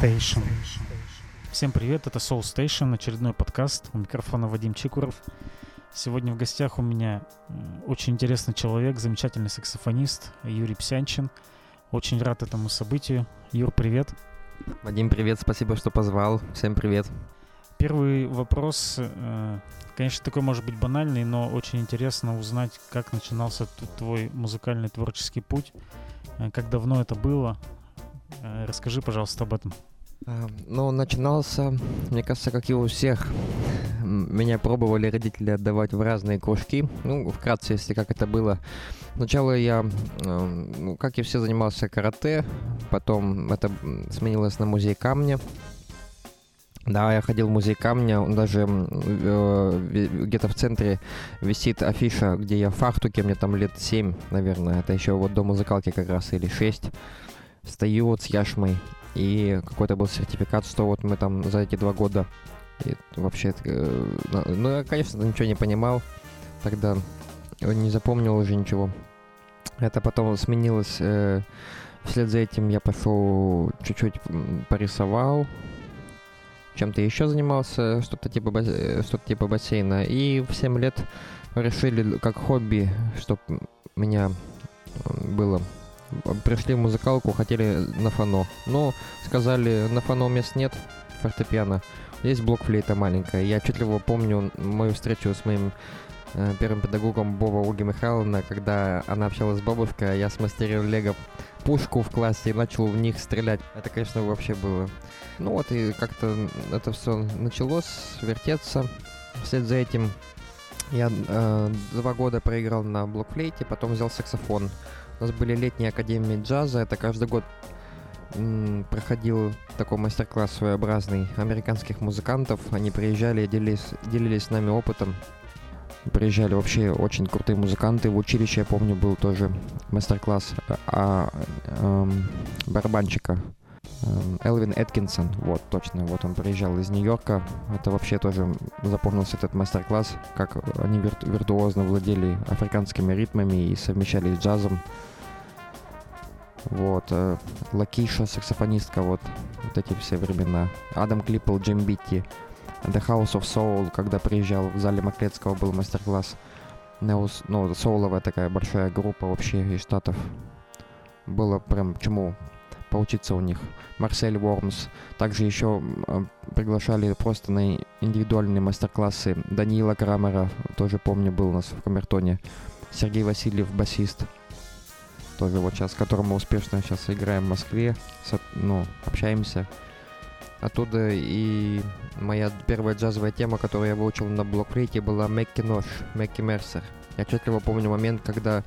Station. Всем привет, это Soul Station, очередной подкаст. У микрофона Вадим Чикуров. Сегодня в гостях у меня очень интересный человек, замечательный саксофонист Юрий Псянчин. Очень рад этому событию. Юр, привет. Вадим, привет, спасибо, что позвал. Всем привет. Первый вопрос, э, конечно, такой может быть банальный, но очень интересно узнать, как начинался твой музыкальный творческий путь, э, как давно это было. Э, расскажи, пожалуйста, об этом. А, ну, начинался, мне кажется, как и у всех. Меня пробовали родители отдавать в разные кружки. Ну, вкратце, если как это было. Сначала я, ну, как и все, занимался карате. Потом это сменилось на музей камня. Да, я ходил в музей камня, даже э, где-то в центре висит афиша, где я в фартуке, мне там лет 7, наверное, это еще вот до музыкалки как раз, или 6. Стою вот с яшмой, и какой-то был сертификат, что вот мы там за эти два года и вообще, э, ну, я, конечно, ничего не понимал тогда, не запомнил уже ничего. Это потом сменилось, э, вслед за этим я пошел чуть-чуть порисовал, чем-то еще занимался, что-то типа, э, что-то типа бассейна. И в 7 лет решили как хобби, чтобы меня было. Пришли в музыкалку, хотели на фано. Но сказали, на фано мест нет, фортепиано. Есть блокфлейта маленькая. Я ли помню мою встречу с моим э, первым педагогом Бова Ольги Михайловна, когда она общалась с бабушкой, а я смастерил лего пушку в классе и начал в них стрелять. Это, конечно, вообще было. Ну вот, и как-то это все началось вертеться. Вслед за этим я э, два года проиграл на блокфлейте, потом взял саксофон. У нас были летние академии джаза, это каждый год проходил такой мастер-класс своеобразный американских музыкантов. Они приезжали и делились, делились с нами опытом приезжали вообще очень крутые музыканты. В училище, я помню, был тоже мастер-класс а, а, эм, барабанщика. Эм, Элвин Эткинсон, вот, точно, вот он приезжал из Нью-Йорка. Это вообще тоже запомнился этот мастер-класс, как они вирту виртуозно владели африканскими ритмами и совмещали с джазом. Вот, э, Лакиша, саксофонистка, вот, вот эти все времена. Адам Клиппл, Джим Битти, The House of Soul, когда приезжал в зале Маклецкого, был мастер-класс. Ну, соуловая такая большая группа вообще из Штатов. Было прям чему поучиться у них. Марсель Вормс. Также еще э, приглашали просто на индивидуальные мастер-классы. Даниила Крамера, тоже помню, был у нас в Камертоне. Сергей Васильев, басист. Тоже вот сейчас, с которым мы успешно сейчас играем в Москве. Со, ну, общаемся. Оттуда и моя первая джазовая тема, которую я выучил на блокфлейте, была Мэкки Нож, Мэкки Мерсер. Я отчетливо помню момент, когда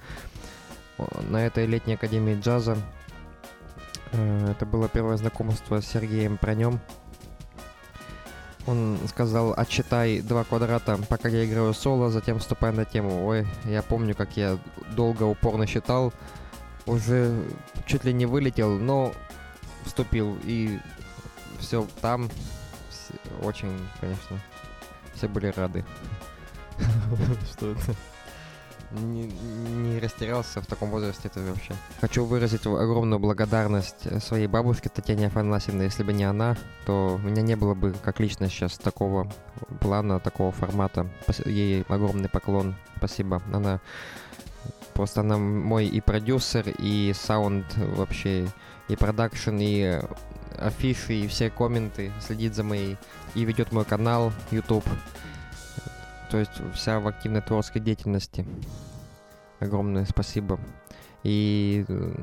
на этой летней академии джаза это было первое знакомство с Сергеем Пронем. Он сказал, отчитай два квадрата, пока я играю соло, затем вступай на тему. Ой, я помню, как я долго, упорно считал, уже чуть ли не вылетел, но вступил и все там. Все, очень, конечно, все были рады. Что это? Не, не растерялся в таком возрасте это вообще. Хочу выразить огромную благодарность своей бабушке Татьяне Афанасьевне. Если бы не она, то у меня не было бы как лично сейчас такого плана, такого формата. Ей огромный поклон. Спасибо. Она просто она мой и продюсер, и саунд вообще, и продакшн, и афиши и все комменты, следит за моей и ведет мой канал YouTube. То есть вся в активной творческой деятельности. Огромное спасибо. И э,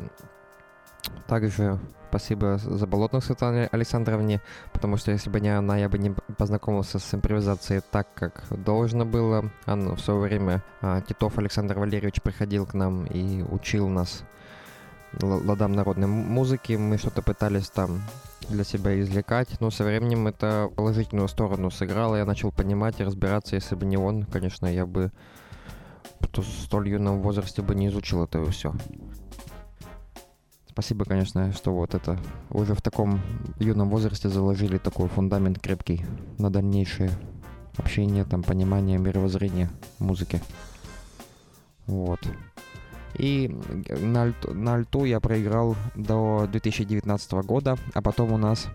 также спасибо за Болотных Светлане Александровне, потому что если бы не она, я бы не познакомился с импровизацией так, как должно было. Она в свое время, а, Титов Александр Валерьевич приходил к нам и учил нас ладам народной музыки. Мы что-то пытались там для себя извлекать, но со временем это положительную сторону сыграло. Я начал понимать и разбираться, если бы не он, конечно, я бы в столь юном возрасте бы не изучил это все. Спасибо, конечно, что вот это уже в таком юном возрасте заложили такой фундамент крепкий на дальнейшее общение, там, понимание, мировоззрение музыки. Вот. И на, альт, на альту я проиграл до 2019 года, а потом у нас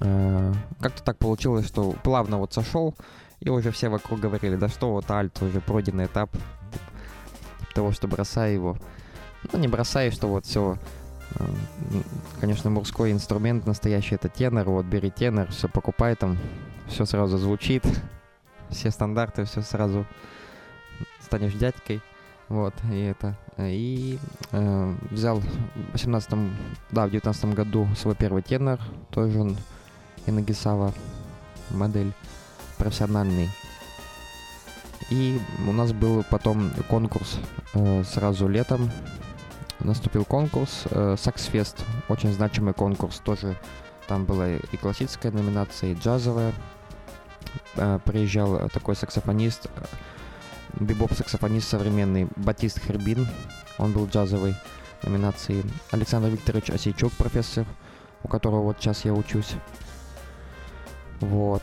э, как-то так получилось, что плавно вот сошел, и уже все вокруг говорили, да что вот альт, уже пройденный этап того, что бросай его. Ну, не бросай, что вот все э, конечно, мужской инструмент настоящий это тенор. Вот бери тенор, все покупай там, все сразу звучит, все стандарты, все сразу станешь дядькой. Вот, и это. И э, взял в 18 да, в 19 году свой первый тенор, тоже он Инагисава модель профессиональный. И у нас был потом конкурс э, сразу летом. Наступил конкурс э, Саксфест, очень значимый конкурс, тоже там была и классическая номинация, и джазовая. Э, приезжал такой саксофонист, бибоп-саксофонист современный Батист Хербин, он был джазовой номинации. Александр Викторович Осейчук, профессор, у которого вот сейчас я учусь. Вот.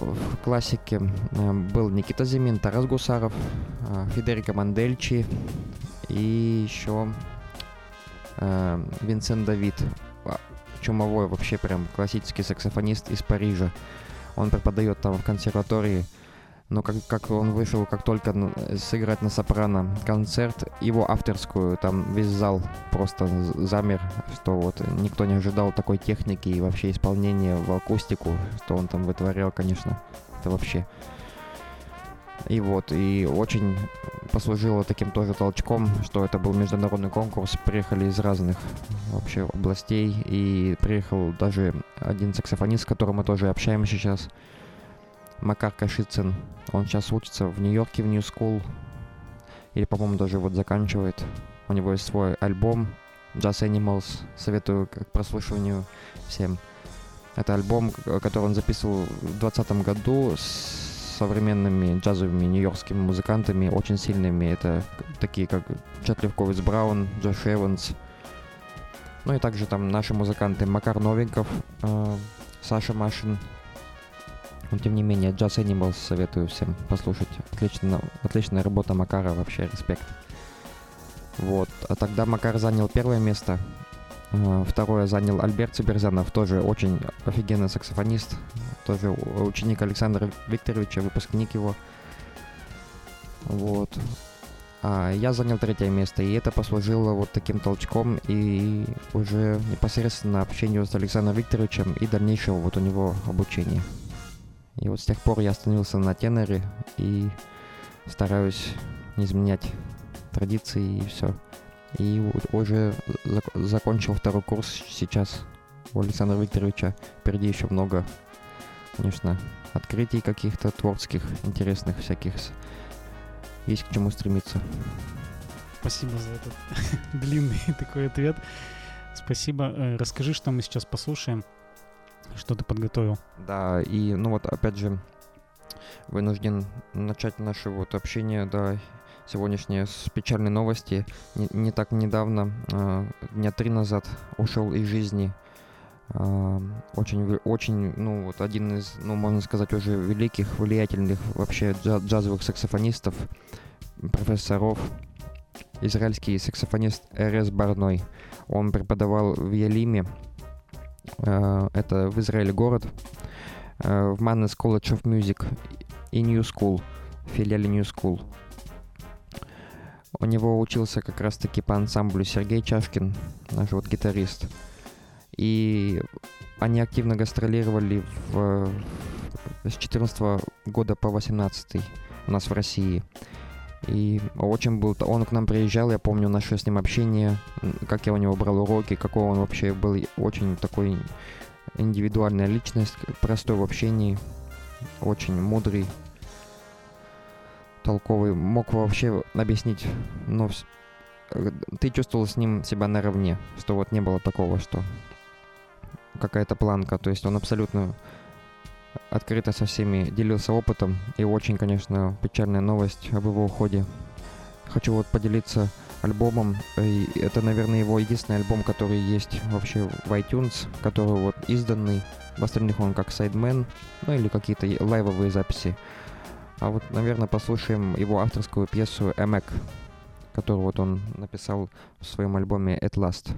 В классике э, был Никита Зимин, Тарас Гусаров, э, Федерико Мандельчи и еще э, Винсент Давид. А, чумовой вообще прям классический саксофонист из Парижа. Он преподает там в консерватории но как, как он вышел, как только сыграть на сопрано концерт, его авторскую, там весь зал просто замер, что вот никто не ожидал такой техники и вообще исполнения в акустику, что он там вытворял, конечно, это вообще. И вот, и очень послужило таким тоже толчком, что это был международный конкурс, приехали из разных вообще областей, и приехал даже один саксофонист, с которым мы тоже общаемся сейчас, Макар Кашицын. Он сейчас учится в Нью-Йорке в New School. Или, по-моему, даже вот заканчивает. У него есть свой альбом Jazz Animals. Советую к прослушиванию всем. Это альбом, который он записывал в 2020 году с современными джазовыми нью-йоркскими музыкантами, очень сильными. Это такие, как Чет Левковиц Браун, Джош Эванс. Ну и также там наши музыканты Макар Новиков, э, Саша Машин, но тем не менее, Jazz Animals советую всем послушать. Отлично, отличная работа Макара, вообще респект. Вот. А тогда Макар занял первое место. А, второе занял Альберт Сиберзанов, тоже очень офигенный саксофонист. Тоже ученик Александра Викторовича, выпускник его. Вот. А я занял третье место, и это послужило вот таким толчком и уже непосредственно общению с Александром Викторовичем и дальнейшего вот у него обучения. И вот с тех пор я остановился на теноре и стараюсь не изменять традиции и все. И уже зак- закончил второй курс сейчас у Александра Викторовича. Впереди еще много, конечно, открытий каких-то творческих, интересных всяких. Есть к чему стремиться. Спасибо за этот длинный такой ответ. Спасибо. Э, расскажи, что мы сейчас послушаем. Что ты подготовил? Да, и ну вот опять же вынужден начать наше вот общение, да, сегодняшнее с печальной новости. Не, не так недавно, э, дня три назад, ушел из жизни э, очень, очень, ну вот один из, ну можно сказать, уже великих, влиятельных вообще джазовых саксофонистов, профессоров, израильский саксофонист Эрес Барной. Он преподавал в Ялиме, это в Израиле город. Э, в Mannes College of Music и New School, филиале New School. У него учился как раз-таки по ансамблю Сергей Чашкин, наш вот гитарист. И они активно гастролировали в, с 14 года по 18 у нас в России. И очень был... Он к нам приезжал, я помню наше с ним общение, как я у него брал уроки, какой он вообще был очень такой индивидуальная личность, простой в общении, очень мудрый, толковый, мог вообще объяснить, ну, ты чувствовал с ним себя наравне, что вот не было такого, что какая-то планка, то есть он абсолютно открыто со всеми делился опытом. И очень, конечно, печальная новость об его уходе. Хочу вот поделиться альбомом. И это, наверное, его единственный альбом, который есть вообще в iTunes, который вот изданный. В остальных он как сайдмен, ну или какие-то лайвовые записи. А вот, наверное, послушаем его авторскую пьесу «Эмек», которую вот он написал в своем альбоме «At Last».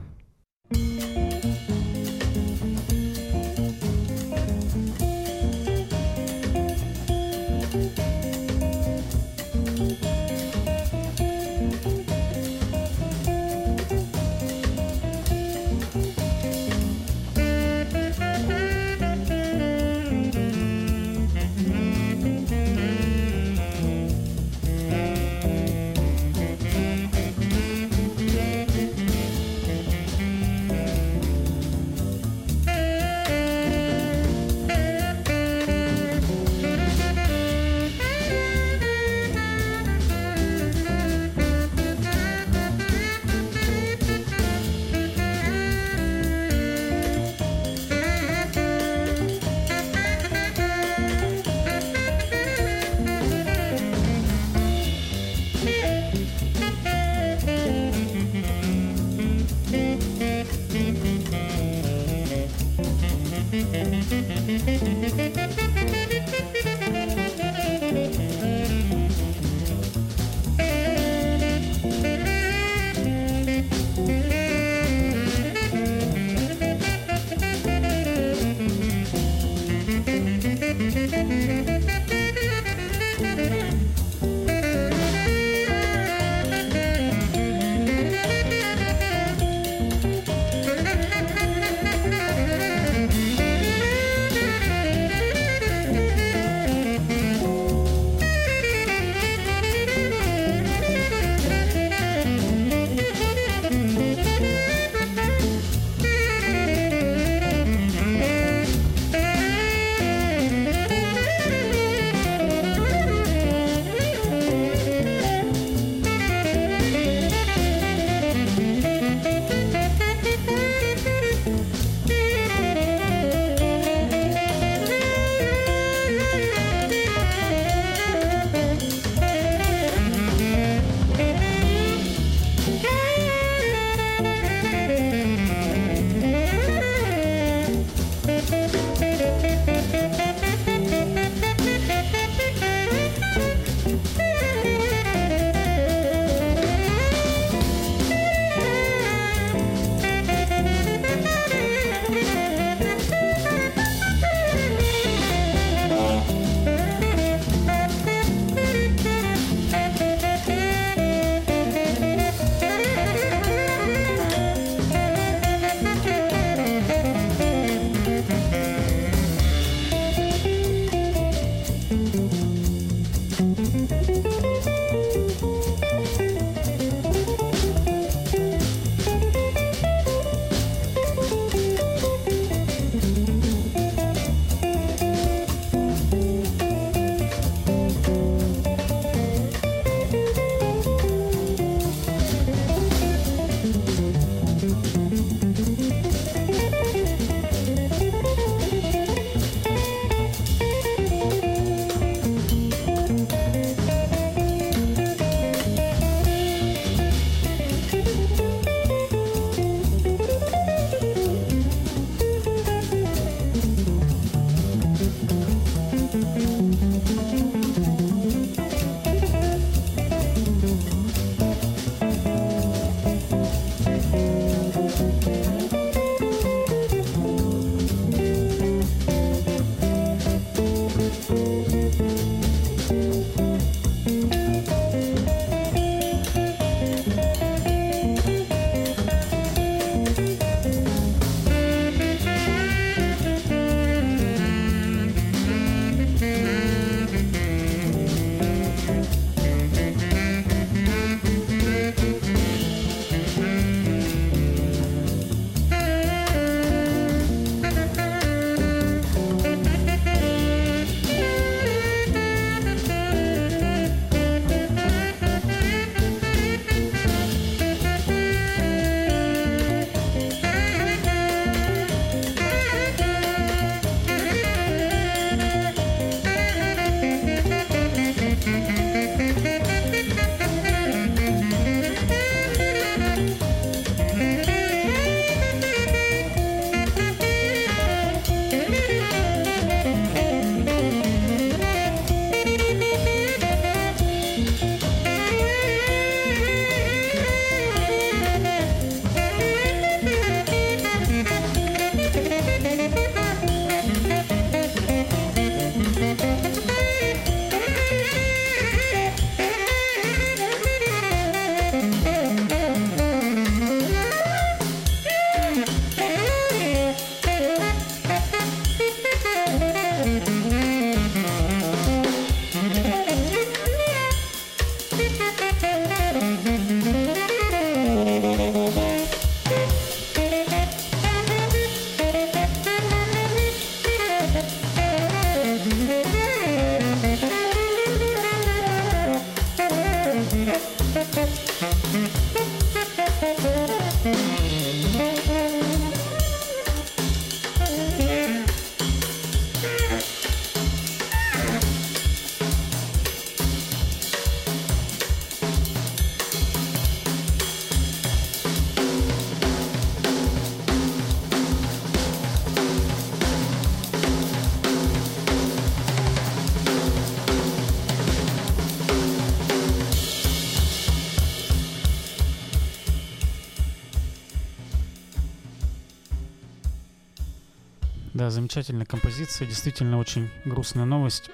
Замечательная композиция, действительно очень грустная новость.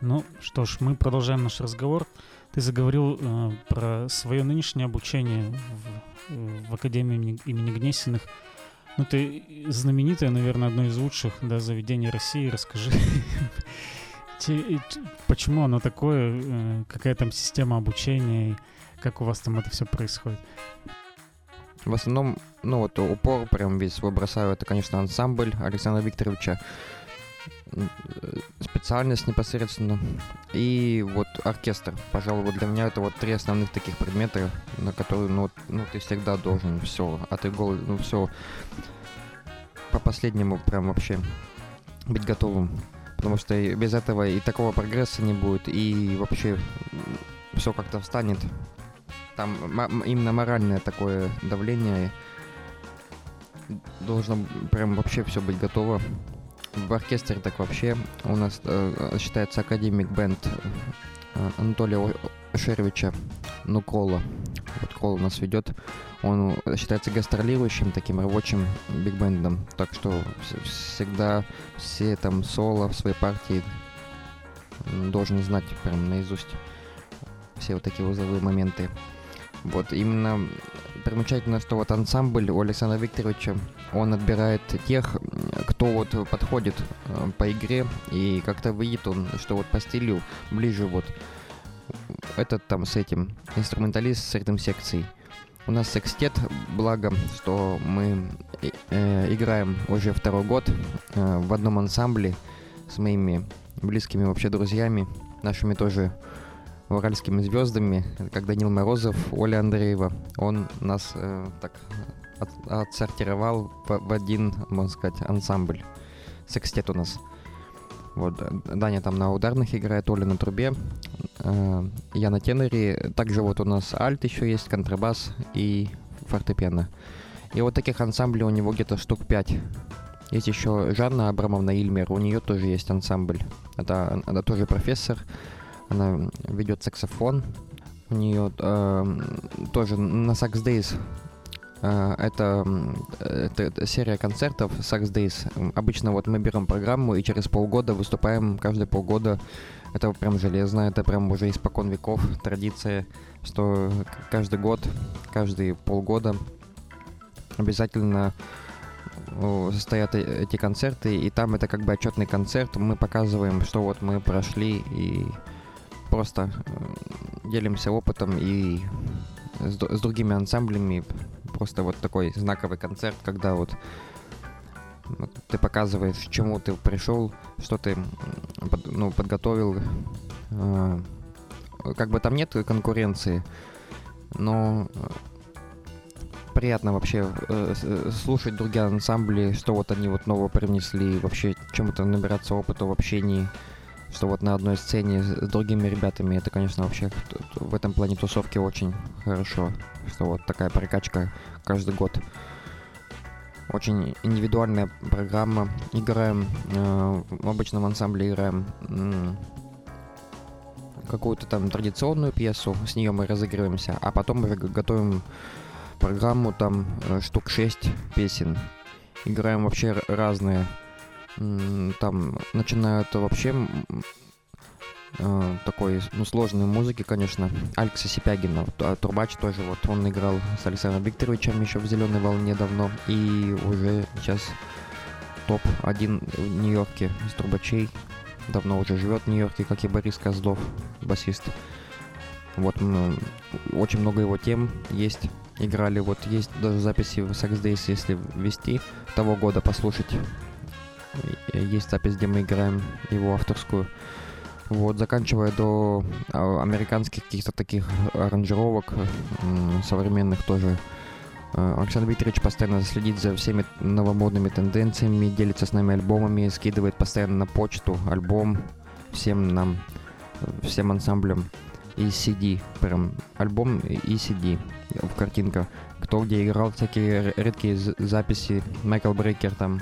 Ну что ж, мы продолжаем наш разговор. Ты заговорил э, про свое нынешнее обучение в, в Академии имени, имени Гнесиных. Ну, ты знаменитое, наверное, одно из лучших да, заведений России. Расскажи, почему оно такое, э, какая там система обучения, как у вас там это все происходит? В основном, ну вот упор прям весь свой бросаю, это, конечно, ансамбль Александра Викторовича, специальность непосредственно, и вот оркестр. Пожалуй, вот для меня это вот три основных таких предмета, на которые, ну, ну ты всегда должен все от иголы, ну все по последнему прям вообще быть готовым. Потому что без этого и такого прогресса не будет, и вообще все как-то встанет там именно моральное такое давление. Должно прям вообще все быть готово. В оркестре так вообще. У нас э, считается академик бенд э, Анатолия Шеровича Нукола. Вот Кол у нас ведет. Он считается гастролирующим таким рабочим бигбендом. Так что всегда все там соло в своей партии должен знать прям наизусть все вот такие узловые моменты. Вот именно примечательно, что вот ансамбль у Александра Викторовича, он отбирает тех, кто вот подходит э, по игре, и как-то видит он, что вот по стилю ближе вот этот там с этим, инструменталист с этим секцией. У нас секстет, благо, что мы э, играем уже второй год э, в одном ансамбле с моими близкими вообще друзьями, нашими тоже уральскими звездами, как Данил Морозов, Оля Андреева. Он нас э, так от, отсортировал в, в один, можно сказать, ансамбль. Секстет у нас. Вот, Даня там на ударных играет, Оля на трубе, э, я на теноре. Также вот у нас альт еще есть, контрабас и фортепиано. И вот таких ансамблей у него где-то штук 5. Есть еще Жанна Абрамовна Ильмер, у нее тоже есть ансамбль. Это она тоже профессор, она ведет саксофон. У нее э, тоже на Sax Days э, это, это, это серия концертов Sax Days. Обычно вот мы берем программу и через полгода выступаем каждые полгода. Это прям железно, это прям уже испокон веков традиция, что каждый год, каждые полгода обязательно состоят э, эти концерты, и там это как бы отчетный концерт, мы показываем, что вот мы прошли, и просто э, делимся опытом и с, с другими ансамблями. Просто вот такой знаковый концерт, когда вот, вот ты показываешь, чему ты пришел, что ты под, ну, подготовил. Э, как бы там нет конкуренции, но э, приятно вообще э, слушать другие ансамбли, что вот они вот нового принесли, вообще чему-то набираться опыта в общении что вот на одной сцене с другими ребятами, это, конечно, вообще в этом плане тусовки очень хорошо, что вот такая прокачка каждый год. Очень индивидуальная программа. Играем, э, в обычном ансамбле играем э, какую-то там традиционную пьесу, с нее мы разыгрываемся, а потом уже готовим программу, там э, штук 6 песен. Играем вообще разные там начинают вообще э, такой, ну, сложной музыки, конечно. Алекса Сипягина, а трубач тоже, вот он играл с Александром Викторовичем еще в «Зеленой волне» давно, и уже сейчас топ-1 в Нью-Йорке из трубачей. Давно уже живет в Нью-Йорке, как и Борис Козлов, басист. Вот очень много его тем есть. Играли, вот есть даже записи в Sex Days, если ввести того года, послушать есть запись, где мы играем его авторскую. Вот, заканчивая до а, американских каких-то таких аранжировок, современных тоже. Э, Александр Викторович постоянно следит за всеми новомодными тенденциями, делится с нами альбомами, скидывает постоянно на почту альбом всем нам, всем ансамблям и CD, прям альбом и CD в картинках. Кто где играл, всякие редкие записи, Майкл Брейкер там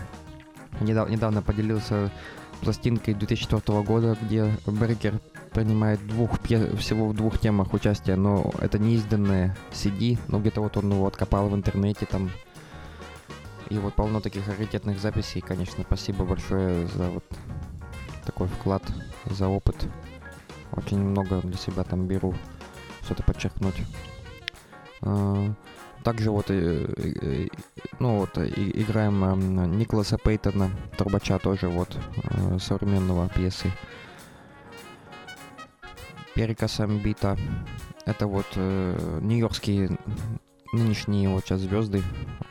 недавно, поделился пластинкой 2004 года, где Брейкер принимает двух, всего в двух темах участия, но это не изданные CD, но где-то вот он его откопал в интернете там. И вот полно таких раритетных записей, конечно, спасибо большое за вот такой вклад, за опыт. Очень много для себя там беру, что-то подчеркнуть. Также вот, ну вот, играем Николаса Пейтона, трубача тоже вот, э, современного пьесы. Перика Самбита. Это вот э, нью-йоркские нынешние вот сейчас звезды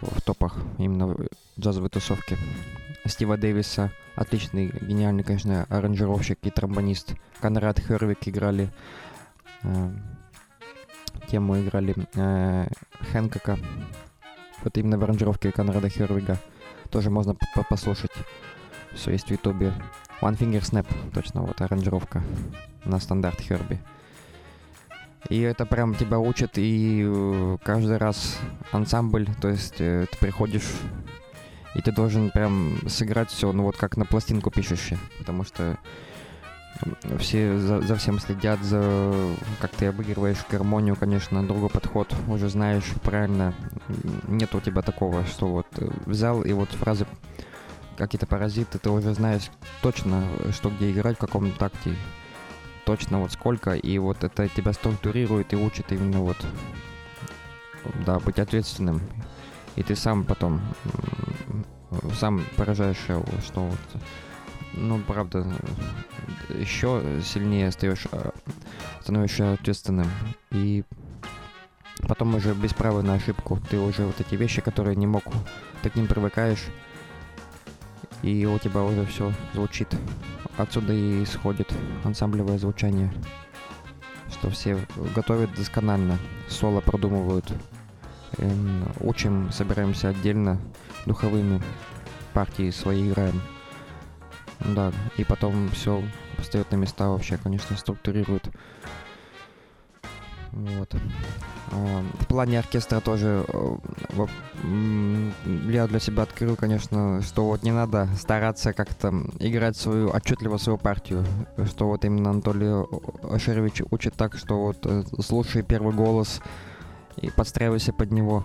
в топах именно в джазовой тусовке. Стива Дэвиса, отличный, гениальный, конечно, аранжировщик и тромбонист. Конрад Хервик играли. Тему играли э, Хэнкока. Вот именно в аранжировке Конрада Хервига. Тоже можно послушать. Все есть в Ютубе. One Finger Snap, точно, вот аранжировка на стандарт Херби. И это прям тебя учит, и э, каждый раз ансамбль, то есть э, ты приходишь, и ты должен прям сыграть все, ну вот как на пластинку пишешь, потому что все за, за всем следят, за как ты обыгрываешь гармонию, конечно, другой подход, уже знаешь правильно, нет у тебя такого, что вот э, взял и вот фразы какие-то паразиты, ты уже знаешь точно, что где играть, в каком такте, точно вот сколько, и вот это тебя структурирует и учит именно вот, да, быть ответственным. И ты сам потом, сам поражаешься, что вот ну, правда, еще сильнее остаешь, а, становишься ответственным. И потом уже без права на ошибку. Ты уже вот эти вещи, которые не мог, ты к ним привыкаешь, и у тебя уже все звучит. Отсюда и исходит ансамблевое звучание, что все готовят досконально, соло продумывают. Эм, учим, собираемся отдельно, духовыми партии свои играем. Да, и потом все встает на места вообще, конечно, структурирует. Вот. А, в плане оркестра тоже э, я для себя открыл, конечно, что вот не надо стараться как-то играть свою, отчетливо свою партию. Что вот именно Анатолий Ашерович учит так, что вот э, слушай первый голос и подстраивайся под него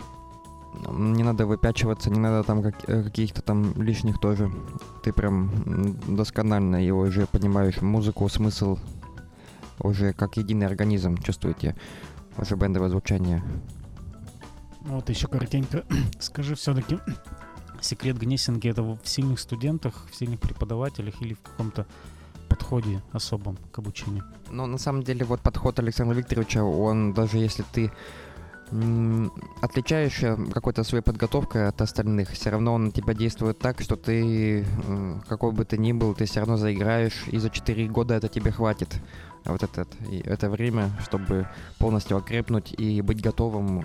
не надо выпячиваться, не надо там как, э, каких-то там лишних тоже. Ты прям досконально его уже понимаешь музыку, смысл уже как единый организм чувствуете. Уже бендовое звучание. Вот еще коротенько скажи все-таки, секрет Гнесинки это в сильных студентах, в сильных преподавателях или в каком-то подходе особом к обучению? Ну, на самом деле, вот подход Александра Викторовича, он даже если ты отличаешься какой-то своей подготовкой от остальных. Все равно он на тебя действует так, что ты, какой бы ты ни был, ты все равно заиграешь, и за 4 года это тебе хватит. Вот этот, это время, чтобы полностью окрепнуть и быть готовым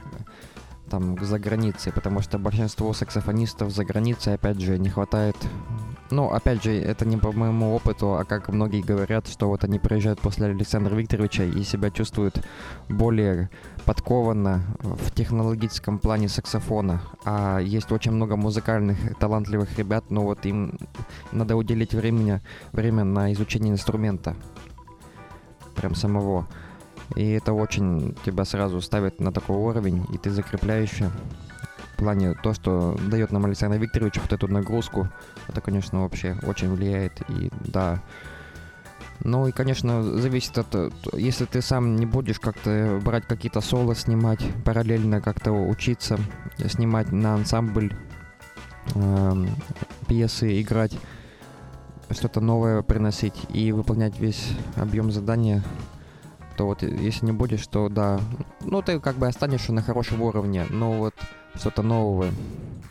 там за границей, потому что большинство саксофонистов за границей, опять же, не хватает ну, опять же, это не по моему опыту, а как многие говорят, что вот они приезжают после Александра Викторовича и себя чувствуют более подкованно в технологическом плане саксофона. А есть очень много музыкальных, талантливых ребят, но вот им надо уделить времени, время на изучение инструмента. Прям самого. И это очень тебя сразу ставит на такой уровень, и ты закрепляешься плане то, что дает нам Александр Викторович вот эту нагрузку, это, конечно, вообще очень влияет. И да, ну и, конечно, зависит от... Если ты сам не будешь как-то брать какие-то соло снимать, параллельно как-то учиться снимать на ансамбль, э, пьесы играть, что-то новое приносить и выполнять весь объем задания, то вот если не будешь, то да, ну ты как бы останешься на хорошем уровне, но вот что-то нового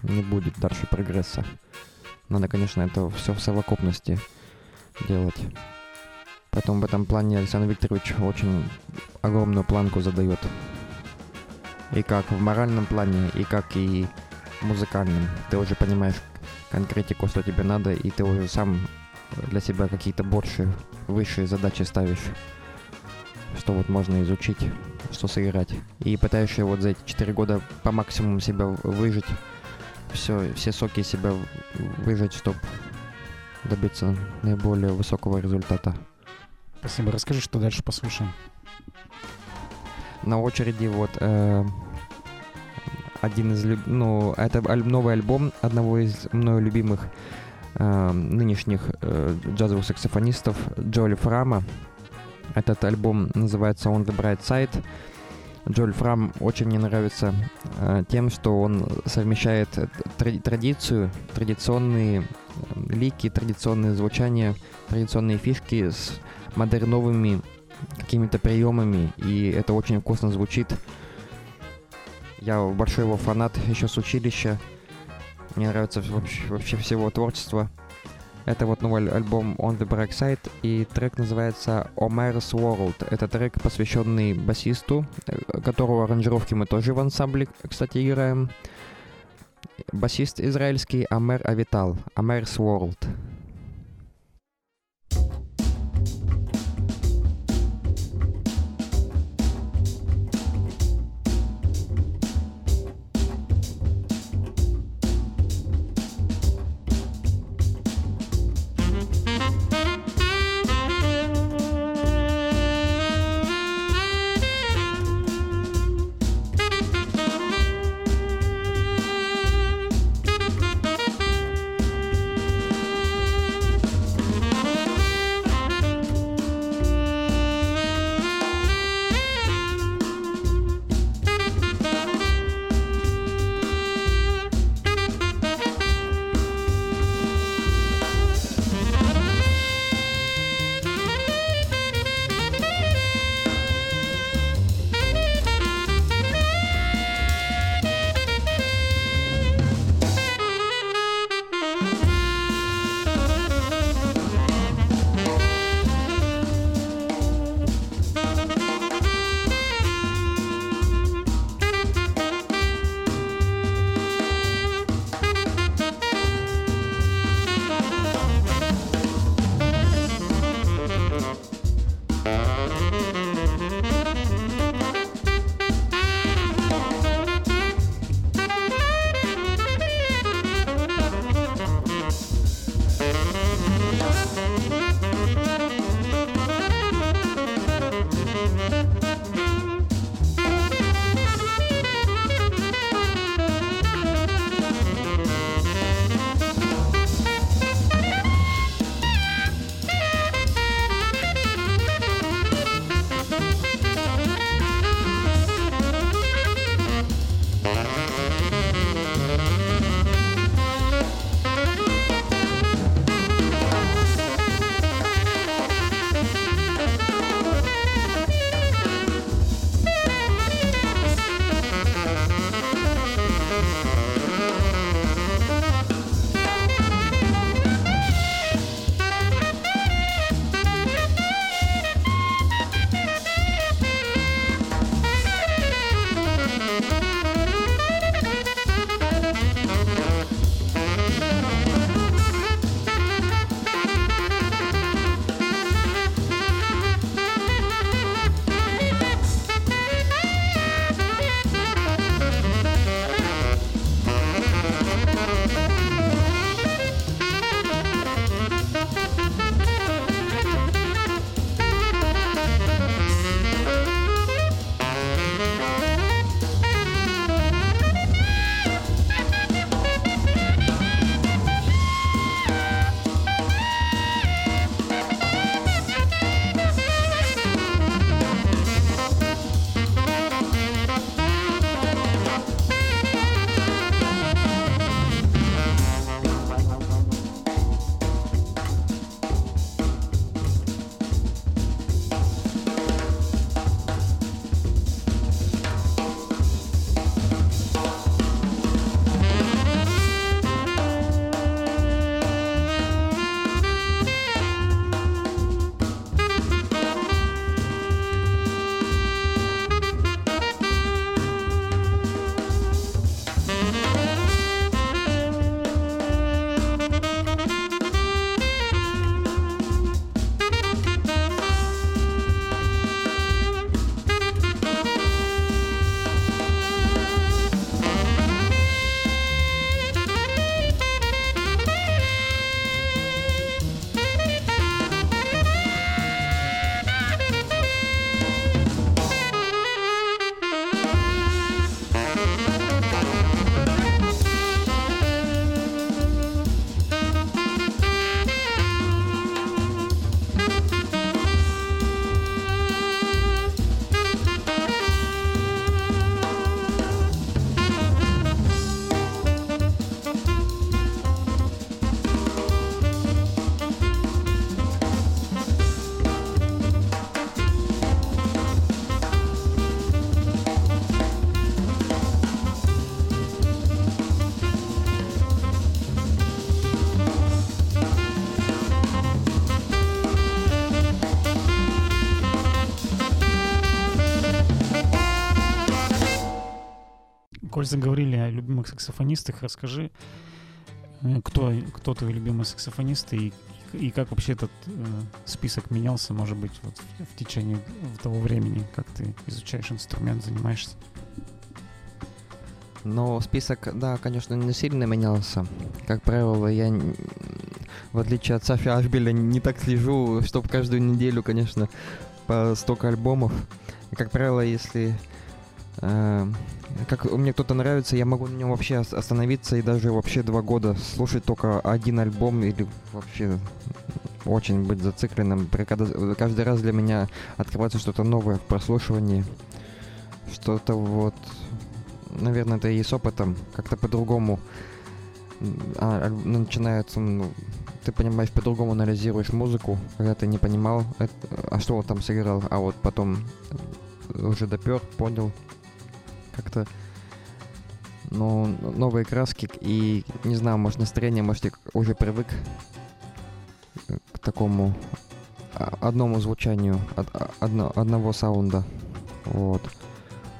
не будет дальше прогресса. Надо, конечно, это все в совокупности делать. Поэтому в этом плане Александр Викторович очень огромную планку задает. И как в моральном плане, и как и музыкальном. Ты уже понимаешь конкретику, что тебе надо, и ты уже сам для себя какие-то больше, высшие задачи ставишь. Что вот можно изучить, что сыграть. И пытаешься вот за эти 4 года по максимуму себя выжить. Все, все соки из себя выжать, чтобы добиться наиболее высокого результата. Спасибо. Расскажи, что дальше послушаем. На очереди вот э, один из люб... ну это аль- новый альбом одного из мною любимых э, нынешних э, джазовых саксофонистов Джоли Фрама. Этот альбом называется On the Bright Side. Джоэль Фрам очень мне нравится э, тем, что он совмещает тради- традицию, традиционные э, лики, традиционные звучания, традиционные фишки с модерновыми какими-то приемами, и это очень вкусно звучит. Я большой его фанат еще с училища. Мне нравится вообще, вообще всего творчества. Это вот новый альбом On the Bright Side, и трек называется Omer's World. Это трек, посвященный басисту, э, которого аранжировки мы тоже в ансамбле, кстати, играем. Басист израильский Амер Авитал. Omer's World. Коль заговорили о любимых саксофонистах, расскажи, э, кто, кто твой любимый саксофонист и, и как вообще этот э, список менялся, может быть, вот в, течение того времени, как ты изучаешь инструмент, занимаешься? Но список, да, конечно, не сильно менялся. Как правило, я, в отличие от Сафи Ашбеля, не так слежу, чтобы каждую неделю, конечно, по столько альбомов. Как правило, если как мне кто-то нравится, я могу на нем вообще остановиться и даже вообще два года слушать только один альбом или вообще очень быть зацикленным. Каждый раз для меня открывается что-то новое в прослушивании. Что-то вот наверное, это и с опытом как-то по-другому а, начинается, ну, ты понимаешь, по-другому анализируешь музыку, когда ты не понимал, это, а что он там сыграл, а вот потом уже допер, понял, как-то, ну, новые краски и, не знаю, может, настроение, может, я уже привык к такому а, одному звучанию, од, одно, одного саунда, вот.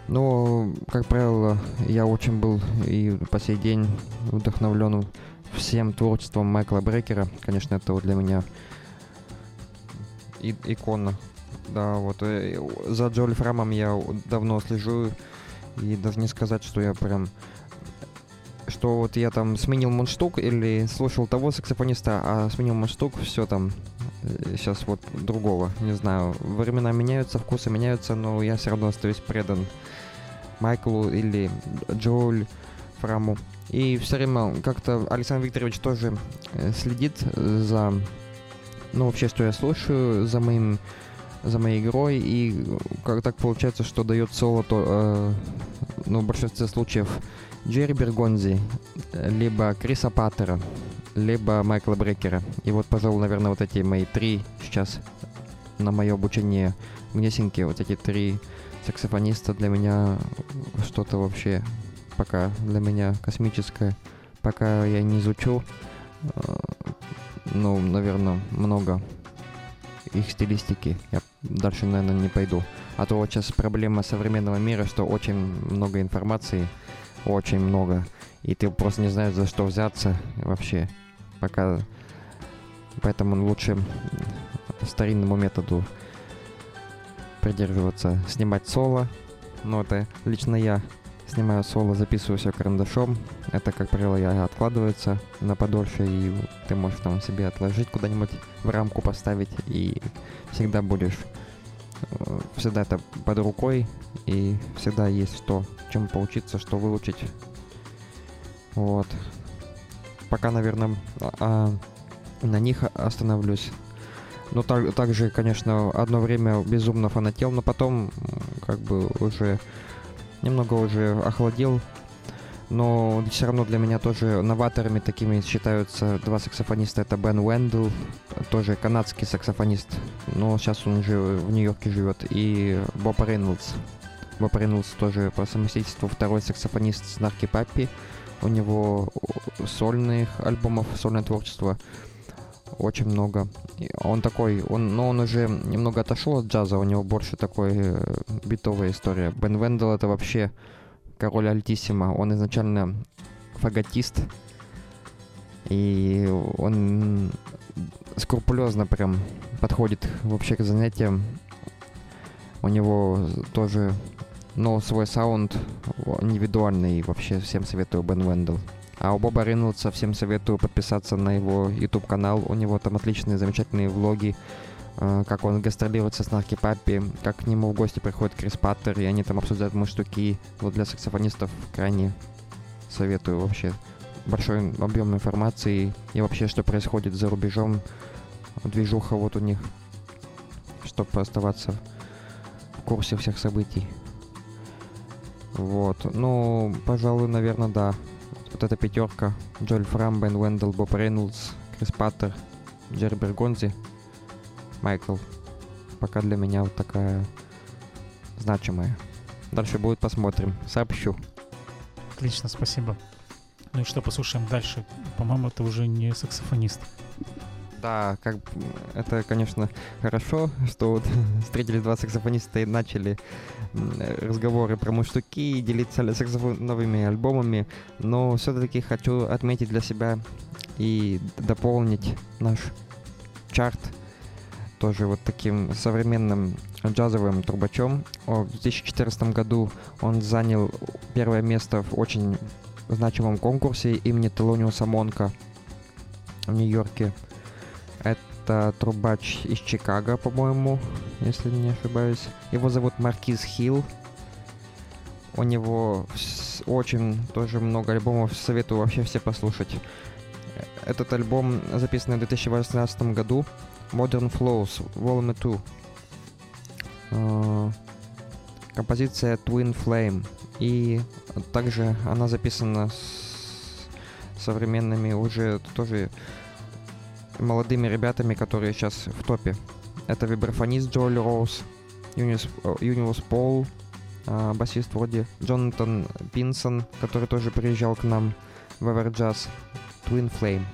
Но, как правило, я очень был и по сей день вдохновлен всем творчеством Майкла Брекера. Конечно, это вот для меня и икона. Да, вот э, за Джоли Фрамом я давно слежу, и даже не сказать, что я прям что вот я там сменил мундштук или слушал того саксофониста, а сменил мундштук, все там сейчас э, вот другого, не знаю. Времена меняются, вкусы меняются, но я все равно остаюсь предан Майклу или Джоуль Фраму. И все время как-то Александр Викторович тоже э, следит за, ну, вообще, что я слушаю, за моим за моей игрой, и как так получается, что дает соло, то, э, ну, в большинстве случаев Джерри Бергонзи, либо Криса Паттера, либо Майкла Брекера. И вот, пожалуй, наверное, вот эти мои три сейчас на мое обучение внесеньки, вот эти три саксофониста для меня что-то вообще пока для меня космическое. Пока я не изучу, э, ну, наверное, много их стилистики. Я дальше, наверное, не пойду. А то вот сейчас проблема современного мира, что очень много информации, очень много, и ты просто не знаешь, за что взяться вообще. Пока... Поэтому лучше старинному методу придерживаться, снимать соло. Но это лично я снимаю соло, записываю все карандашом. Это, как правило, я откладывается на подольше, и ты можешь там себе отложить куда-нибудь в рамку поставить, и всегда будешь э, всегда это под рукой, и всегда есть что, чем поучиться, что выучить. Вот. Пока, наверное, а, на них остановлюсь. Ну, так, также, конечно, одно время безумно фанател, но потом как бы уже немного уже охладел. Но все равно для меня тоже новаторами такими считаются два саксофониста. Это Бен Уэндл, тоже канадский саксофонист, но сейчас он уже в Нью-Йорке живет, и Боб Рейнольдс. Боб Рейнольдс тоже по совместительству второй саксофонист с Нарки Паппи. У него сольных альбомов, сольное творчество очень много. Он такой, он, но он уже немного отошел от джаза, у него больше такой э, битовая история. Бен Вендел это вообще король альтиссима. Он изначально фаготист, и он скрупулезно прям подходит вообще к занятиям. У него тоже, ну, свой саунд индивидуальный, вообще всем советую Бен Вендел. А у Боба Рейнольдса всем советую подписаться на его YouTube канал. У него там отличные, замечательные влоги, э, как он гастролирует со Снарки Паппи, как к нему в гости приходит Крис Паттер, и они там обсуждают штуки. Вот для саксофонистов крайне советую вообще большой объем информации и вообще, что происходит за рубежом, движуха вот у них, чтобы оставаться в курсе всех событий. Вот, ну, пожалуй, наверное, да вот эта пятерка. Джоэль Фрам, Бен Уэндл, Боб Рейнольдс, Крис Паттер, Джерри Бергонзи, Майкл. Пока для меня вот такая значимая. Дальше будет посмотрим. Сообщу. Отлично, спасибо. Ну и что, послушаем дальше. По-моему, это уже не саксофонист. Да, как это, конечно, хорошо, что вот встретились два саксофониста и начали разговоры про муштуки, делиться саксофоновыми альбомами, но все-таки хочу отметить для себя и дополнить наш чарт тоже вот таким современным джазовым трубачом. В 2014 году он занял первое место в очень значимом конкурсе имени Телониуса Монка в Нью-Йорке. Это трубач из Чикаго, по-моему, если не ошибаюсь. Его зовут Маркиз Хилл. У него очень тоже много альбомов, советую вообще все послушать. Этот альбом записан в 2018 году. Modern Flows, Volume 2. Uh, композиция Twin Flame. И также она записана с современными уже тоже молодыми ребятами, которые сейчас в топе. Это вибрафонист Джоэль Роуз, Юниус Пол, а, басист вроде Джонатан Пинсон, который тоже приезжал к нам в Everjazz, Twin Flame.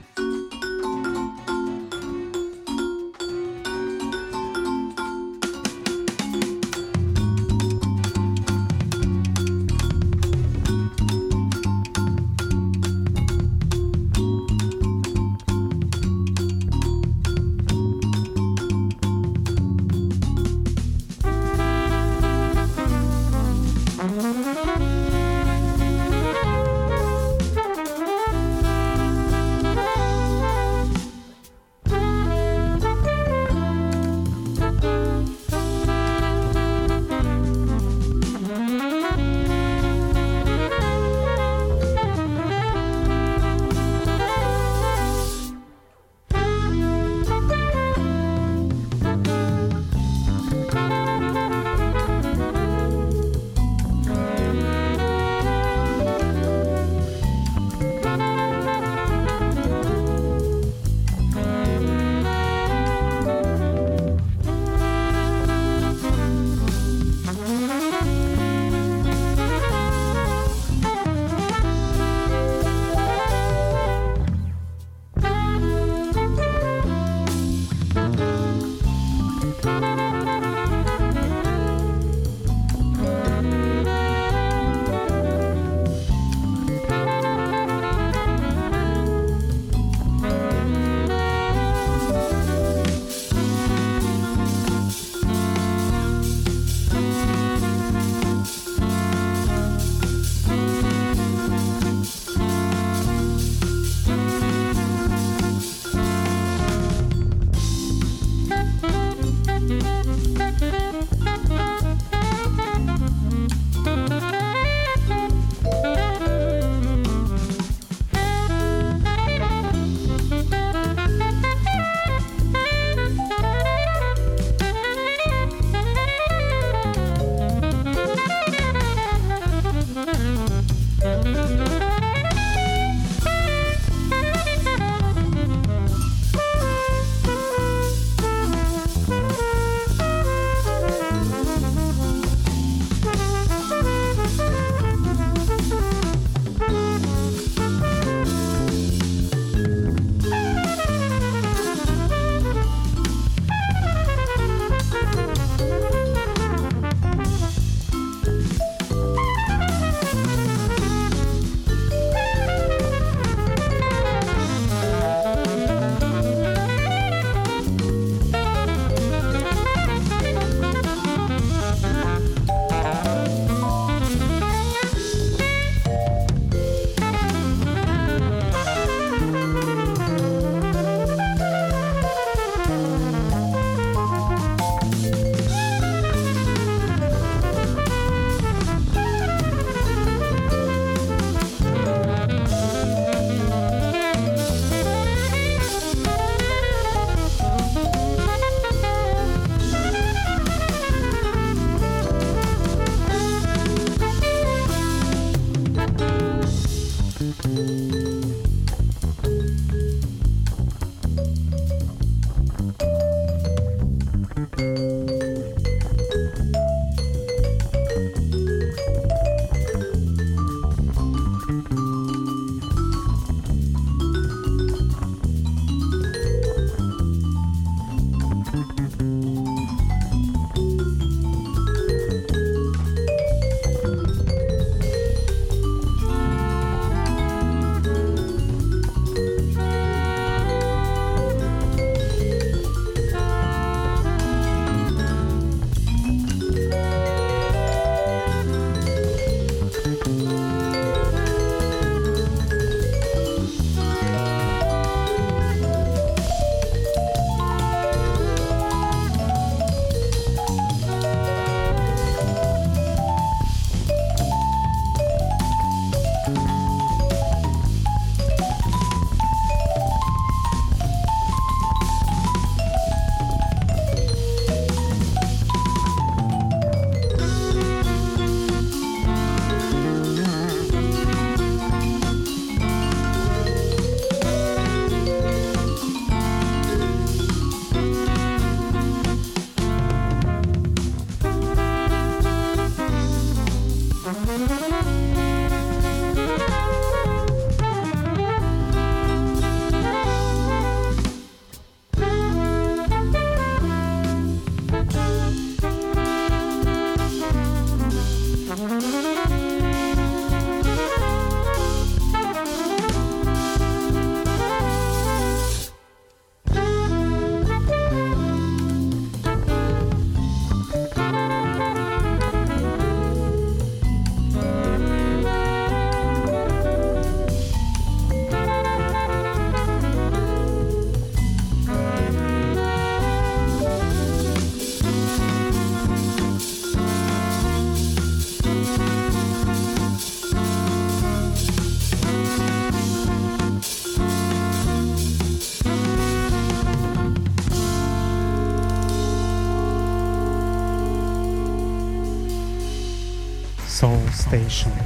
salvation.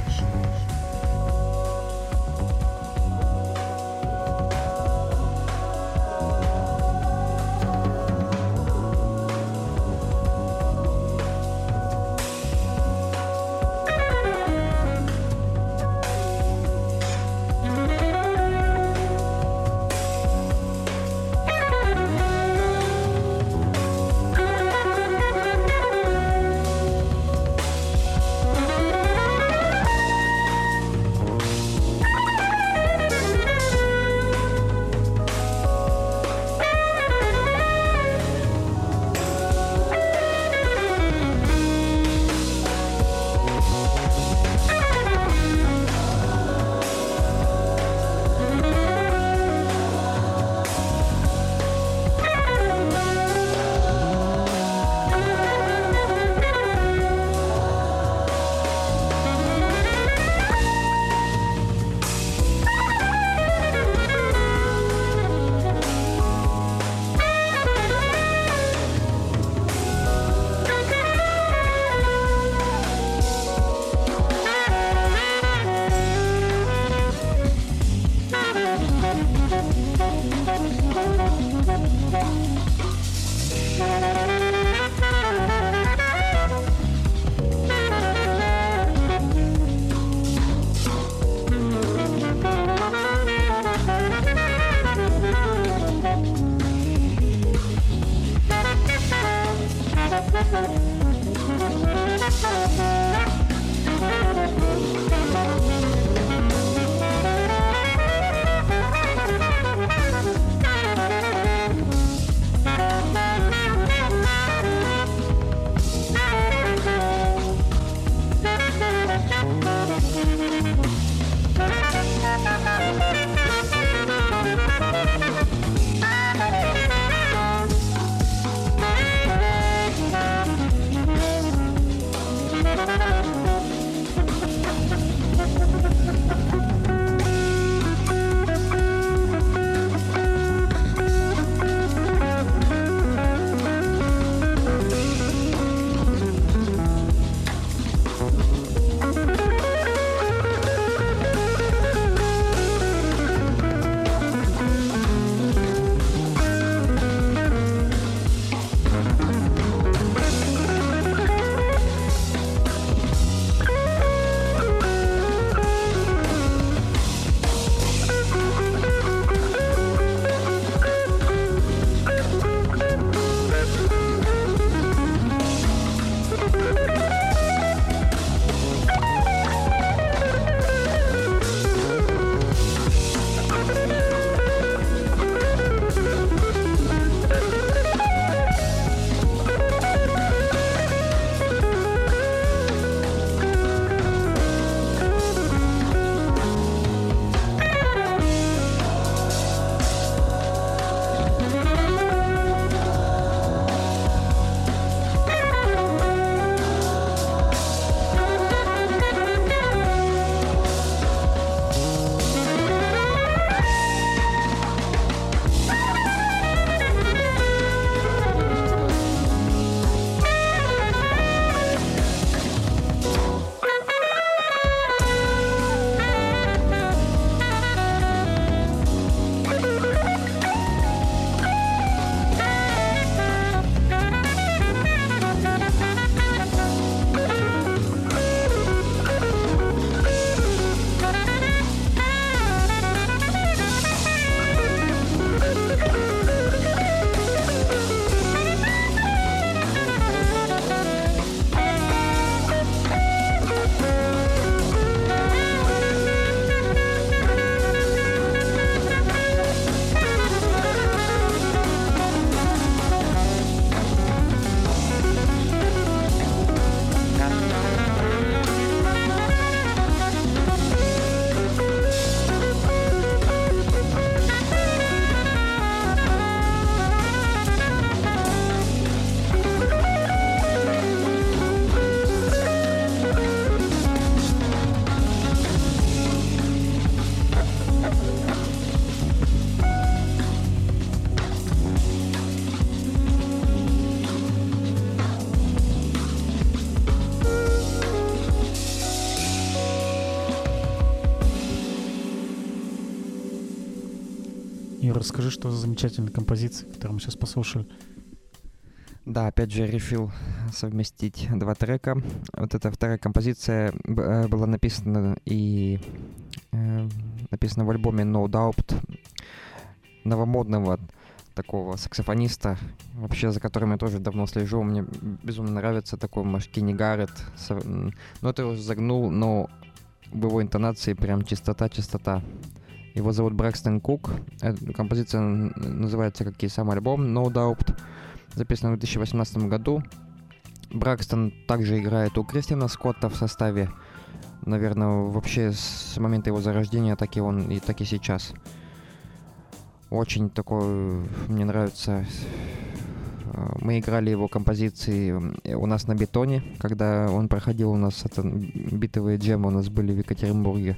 Расскажи, что за замечательная композиция, которую мы сейчас послушали. Да, опять же, решил совместить два трека. Вот эта вторая композиция э, была написана и э, написана в альбоме No Doubt новомодного такого саксофониста, вообще за которым я тоже давно слежу. Мне безумно нравится такой Машкини Гаррет. Ну, это уже загнул, но в его интонации прям чистота-чистота. Его зовут Брэкстон Кук. Композиция называется, как и сам альбом, No Doubt. Записана в 2018 году. Бракстон также играет у Кристина Скотта в составе. Наверное, вообще с момента его зарождения, так и он и так и сейчас. Очень такой, мне нравится, э, мы играли его композиции у нас на бетоне, когда он проходил у нас, это битовые джемы у нас были в Екатеринбурге.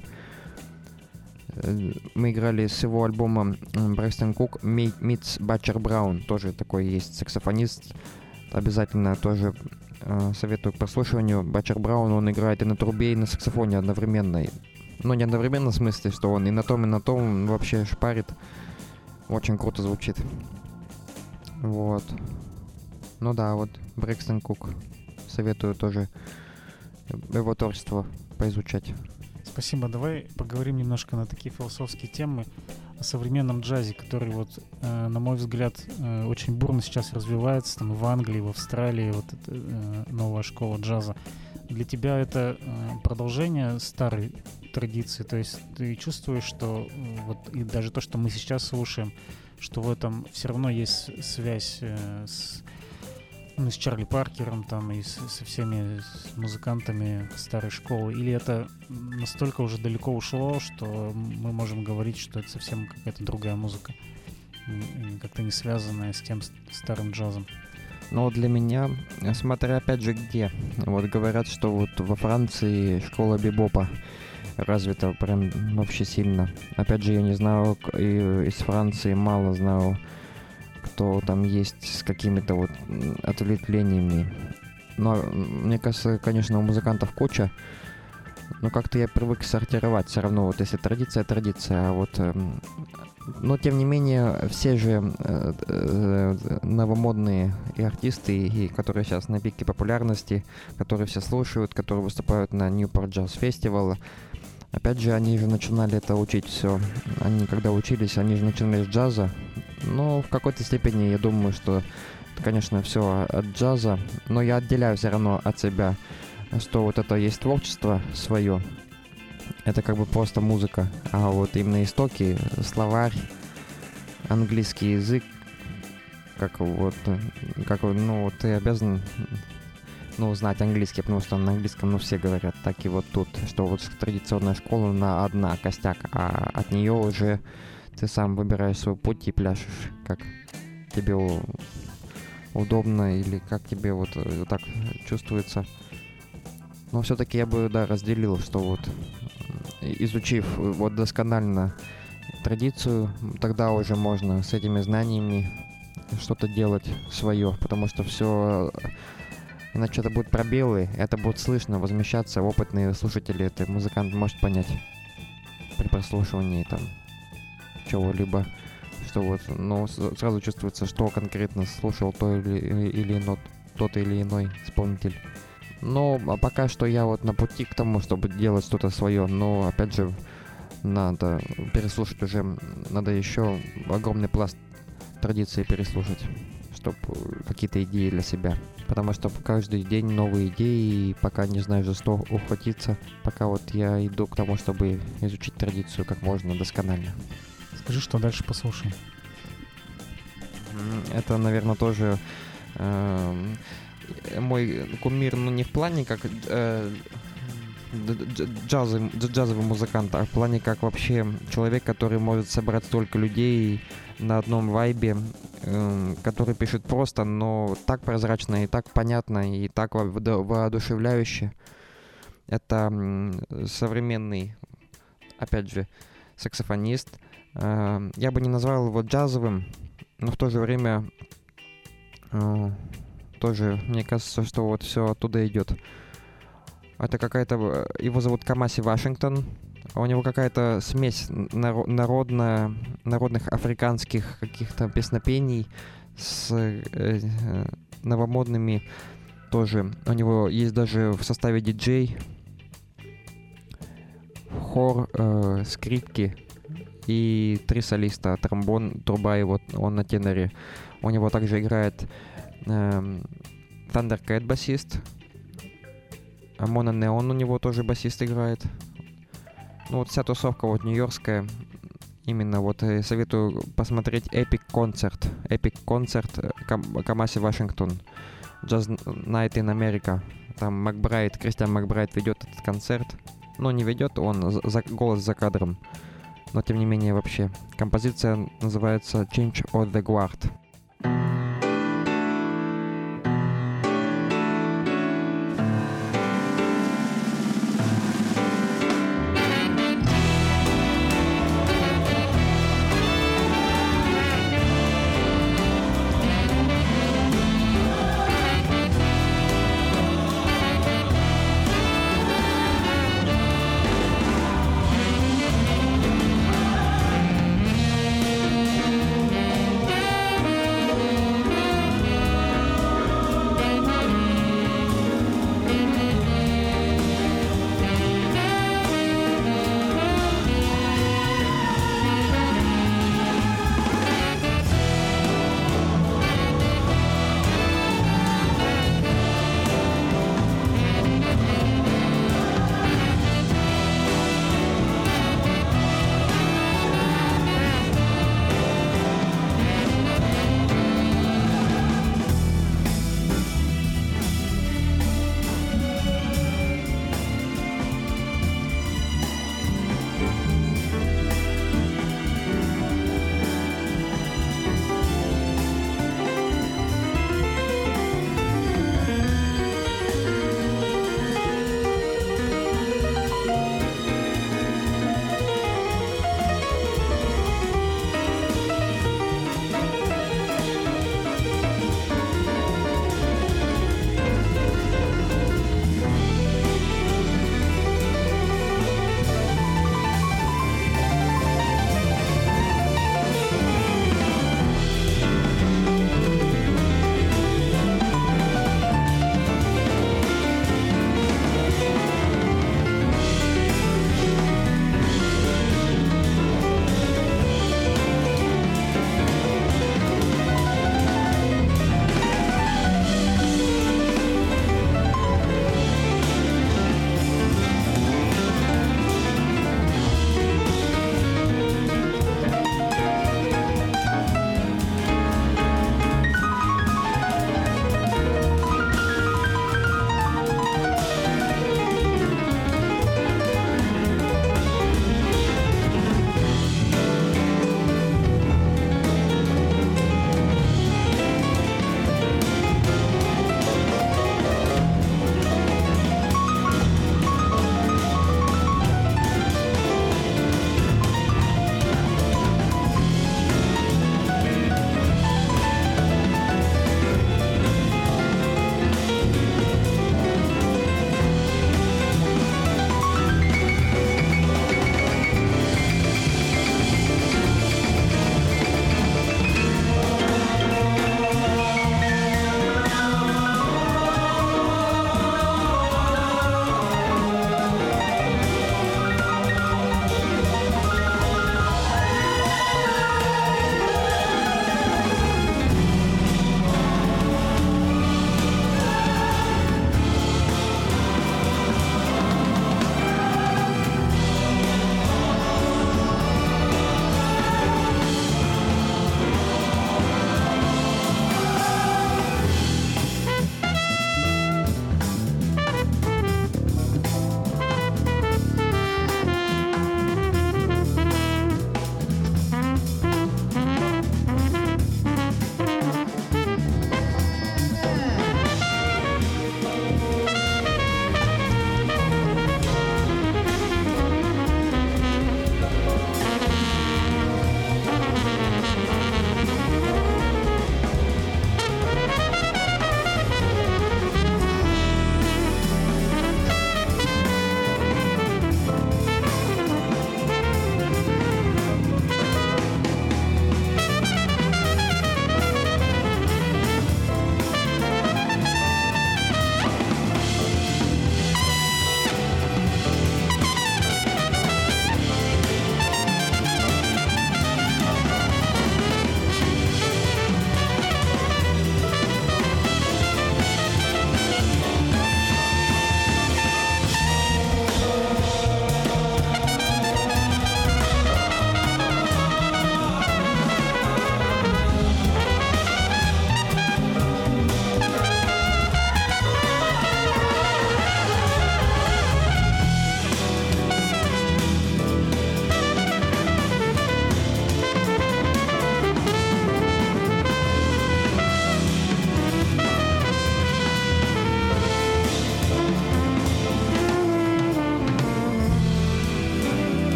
Э, мы играли с его альбома Брестон Кук Meets Батчер Браун, тоже такой есть саксофонист, обязательно тоже э, советую к прослушиванию. Батчер Браун, он играет и на трубе, и на саксофоне одновременно. Ну, не одновременно в смысле, что он и на том, и на том вообще шпарит. Очень круто звучит. Вот. Ну да, вот Брэкстон Кук. Советую тоже его творчество поизучать. Спасибо. Давай поговорим немножко на такие философские темы о современном джазе, который вот, э, на мой взгляд, э, очень бурно сейчас развивается там в Англии, в Австралии, вот эта э, новая школа джаза. Для тебя это э, продолжение старой традиции. То есть ты чувствуешь, что э, вот и даже то, что мы сейчас слушаем, что в этом все равно есть связь э, с, ну, с Чарли Паркером там и с, со всеми музыкантами старой школы, или это настолько уже далеко ушло, что мы можем говорить, что это совсем какая-то другая музыка, как-то не связанная с тем старым джазом. Но для меня, смотря опять же где, вот говорят, что вот во Франции школа бибопа развита прям вообще сильно. Опять же, я не знаю, из Франции мало знаю, кто там есть с какими-то вот ответвлениями. Но мне кажется, конечно, у музыкантов куча. Но как-то я привык сортировать все равно. Вот если традиция, традиция. А вот эм, но тем не менее, все же э, э, новомодные и артисты, и которые сейчас на пике популярности, которые все слушают, которые выступают на Newport Jazz Festival, Опять же, они же начинали это учить все. Они когда учились, они же начинали с джаза. Но в какой-то степени я думаю, что конечно, все от джаза. Но я отделяю все равно от себя, что вот это есть творчество свое. Это как бы просто музыка. А вот именно истоки, словарь, английский язык, как вот, как, ну, ты обязан ну, знать английский, потому что на английском, ну, все говорят, так и вот тут, что вот традиционная школа на одна костяк, а от нее уже ты сам выбираешь свой путь и пляшешь, как тебе удобно или как тебе вот э, так чувствуется. Но все-таки я бы, да, разделил, что вот изучив вот досконально традицию, тогда уже можно с этими знаниями что-то делать свое, потому что все Иначе это будут пробелы, это будет слышно, возмещаться. Опытные слушатели, это музыкант может понять при прослушивании там чего-либо, что вот, ну, сразу чувствуется, что конкретно слушал то или, или ино, тот или иной исполнитель. Но а пока что я вот на пути к тому, чтобы делать что-то свое, но опять же надо переслушать уже, надо еще огромный пласт традиции переслушать чтобы какие-то идеи для себя. Потому что каждый день новые идеи, и пока не знаю, за что ухватиться, пока вот я иду к тому, чтобы изучить традицию как можно досконально. Скажи, что дальше послушаем. Это, наверное, тоже э, мой кумир, ну не в плане как э, джазовый, джазовый музыкант, а в плане как вообще человек, который может собрать столько людей на одном вайбе, э, который пишет просто, но так прозрачно и так понятно и так воодушевляюще. Это современный, опять же, саксофонист. Э, я бы не назвал его джазовым, но в то же время э, тоже мне кажется, что вот все оттуда идет. Это какая-то... Его зовут Камаси Вашингтон. У него какая-то смесь народная, народных африканских каких-то песнопений с э, э, новомодными тоже. У него есть даже в составе диджей хор, э, скрипки и три солиста. Тромбон, труба и вот он на теноре. У него также играет э, Thundercat басист. Мона Неон у него тоже басист играет. Ну вот вся тусовка вот нью-йоркская. Именно вот э, советую посмотреть Epic концерт. Epic концерт Кам- Камаси Вашингтон. Just Night in America. Там Макбрайт, Кристиан Макбрайт ведет этот концерт. Ну, не ведет, он за, голос за кадром. Но тем не менее вообще. Композиция называется Change of the Guard.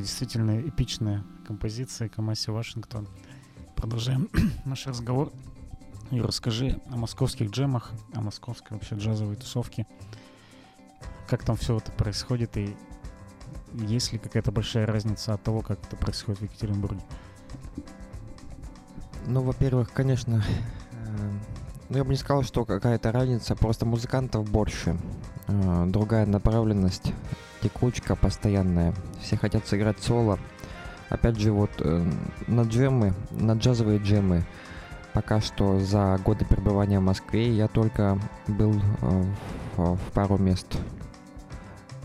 Да, действительно эпичная композиция Камаси Вашингтон. Продолжаем наш разговор. И расскажи о московских джемах, о московской вообще джазовой тусовке. Как там все это происходит и есть ли какая-то большая разница от того, как это происходит в Екатеринбурге? Ну, во-первых, конечно, э, ну, я бы не сказал, что какая-то разница, просто музыкантов больше. Э, другая направленность, текучка постоянная. Все хотят сыграть соло. Опять же, вот э, на джемы, на джазовые джемы, пока что за годы пребывания в Москве я только был в, в пару мест.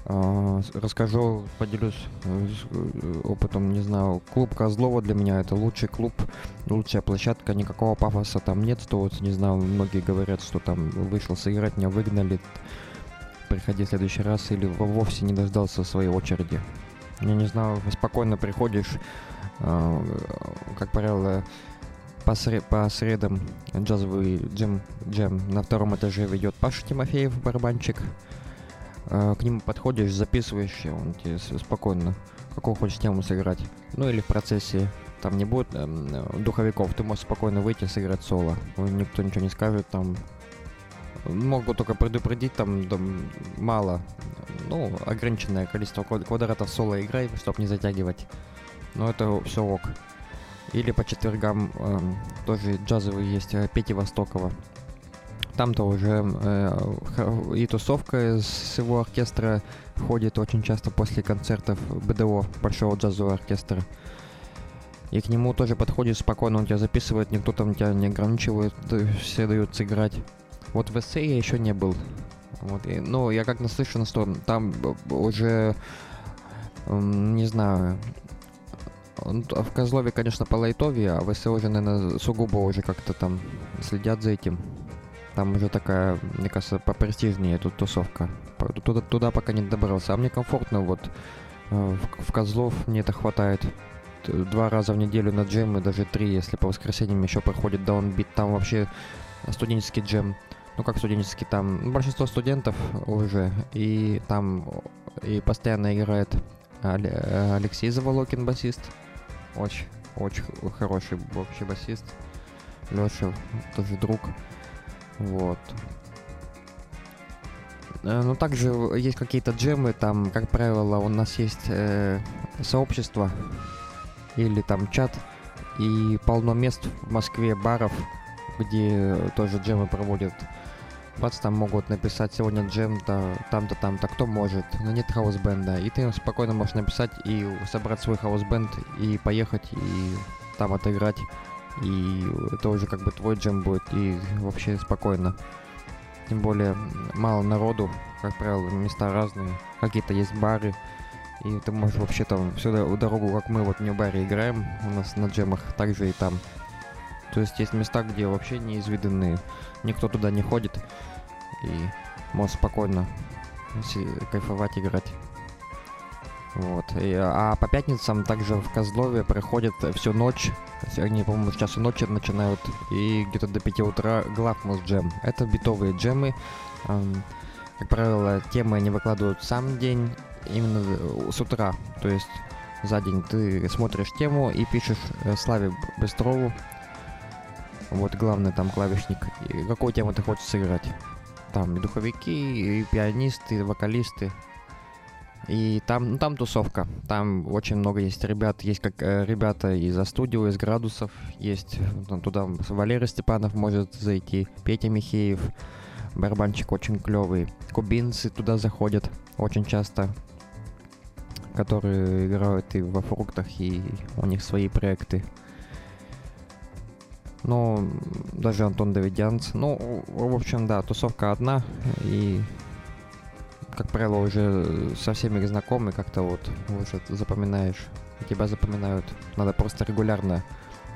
А, расскажу, поделюсь э, э, опытом, не знаю, клуб Козлова для меня это лучший клуб, лучшая площадка, никакого пафоса там нет, что вот, не знаю, многие говорят, что там вышел сыграть, меня выгнали, приходи в следующий раз или вовсе не дождался своей очереди. Я не знаю, спокойно приходишь, а, как правило, по, сред, по средам джазовый джем, джем на втором этаже ведет Паша Тимофеев, барабанчик, Э, к нему подходишь, записываешь, он тебе спокойно, какую хочешь тему сыграть. Ну или в процессе там не будет э, духовиков, ты можешь спокойно выйти сыграть соло. Никто ничего не скажет, там могу только предупредить, там, там мало, ну, ограниченное количество квадратов соло играй, чтобы не затягивать. Но это все ок. Или по четвергам э, тоже джазовый есть Пети Востокова. Там-то уже э, и тусовка с его оркестра ходит очень часто после концертов БДО, Большого джазового оркестра. И к нему тоже подходишь спокойно, он тебя записывает, никто там тебя не ограничивает, все дают сыграть. Вот в СС я еще не был. Вот, и, ну, я как наслышан, что там уже, не знаю, в Козлове, конечно, по лайтове, а в СС уже, наверное, сугубо уже как-то там следят за этим. Там уже такая, мне кажется, попрестижнее тут тусовка. Туда, туда пока не добрался. А мне комфортно вот э, в, в Козлов мне это хватает. Два раза в неделю на джемы, даже три, если по воскресеньям еще проходит даунбит. Там вообще студенческий джем. Ну как студенческий, там большинство студентов уже. И там и постоянно играет Алексей Заволокин, басист. Очень, очень хороший вообще басист. Леша тоже друг. Вот. Э, ну, также есть какие-то джемы, там, как правило, у нас есть э, сообщество или там чат, и полно мест в Москве, баров, где тоже джемы проводят. Бац, там могут написать сегодня джем, да, там-то, там-то, кто может, но нет хаус-бенда. И ты спокойно можешь написать и собрать свой хаус-бенд, и поехать, и там отыграть и это уже как бы твой джем будет, и вообще спокойно. Тем более мало народу, как правило, места разные, какие-то есть бары, и ты можешь вообще там всю дорогу, как мы вот в баре играем, у нас на джемах, также и там. То есть есть места, где вообще неизведанные, никто туда не ходит, и можешь спокойно кайфовать, играть. Вот. И, а по пятницам также в Козлове проходят всю ночь. Они, по-моему, в часу ночи начинают и где-то до 5 утра Главмус джем. Это битовые джемы. Как правило, темы они выкладывают сам день, именно с утра. То есть за день ты смотришь тему и пишешь э, Славе Быстрову, вот главный там клавишник, какую тему ты хочешь сыграть. Там и духовики, и пианисты, и вокалисты, и там, ну, там тусовка. Там очень много есть ребят. Есть как э, ребята из студио, из градусов. Есть ну, туда Валерий Степанов может зайти, Петя Михеев. Барабанчик очень клевый. Кубинцы туда заходят очень часто. Которые играют и во фруктах, и у них свои проекты. Ну, даже Антон Давидянц. Ну, в общем, да, тусовка одна. И как правило, уже со всеми знакомы, как-то вот уже запоминаешь, тебя запоминают. Надо просто регулярно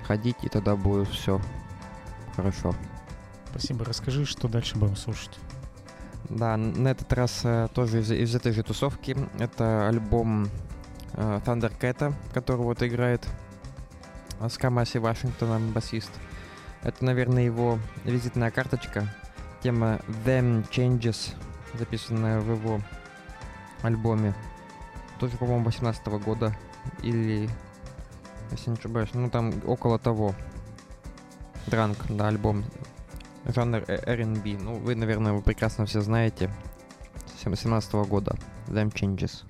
ходить, и тогда будет все хорошо. Спасибо. Расскажи, что дальше будем слушать. Да, на этот раз э, тоже из, из этой же тусовки. Это альбом э, Thundercat, который вот играет с Камаси Вашингтоном, басист. Это, наверное, его визитная карточка. Тема Them Changes записанная в его альбоме. Тоже, по-моему, 18 года или, если не ошибаюсь, ну там около того. Дранк, да, альбом. Жанр R&B. Ну, вы, наверное, вы прекрасно все знаете. 17 года. Them Changes.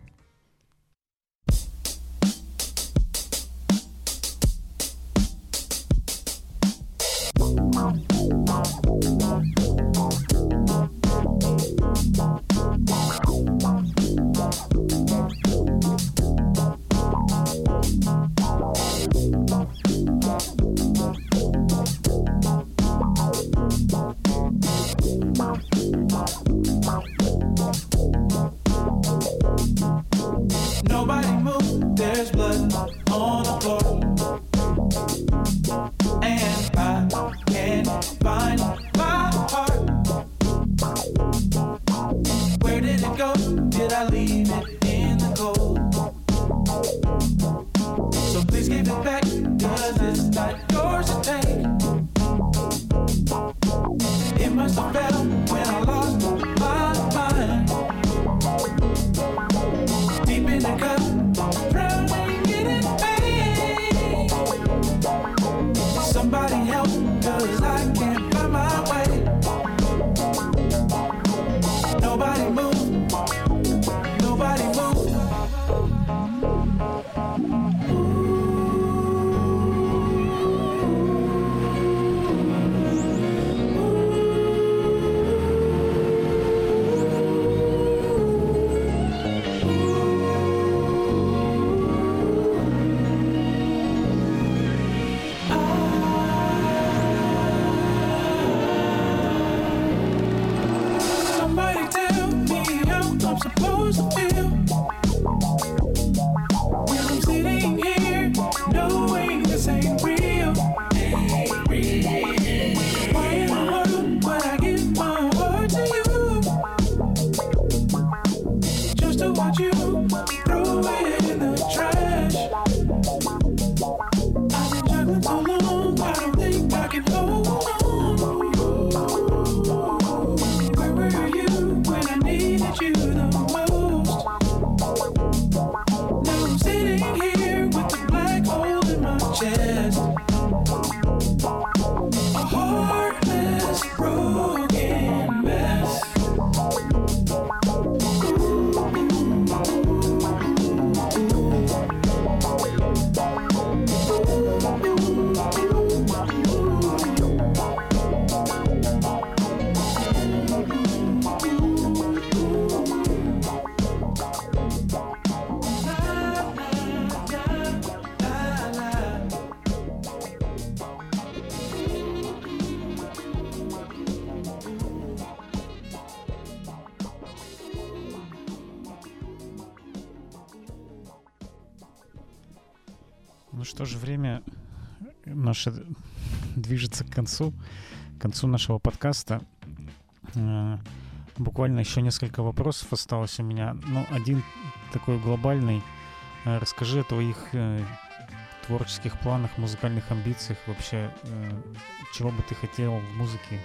Движется к концу, к концу нашего подкаста. Э, буквально еще несколько вопросов осталось у меня. Ну, один такой глобальный. Э, расскажи о твоих э, творческих планах, музыкальных амбициях, вообще, чего бы ты хотел в музыке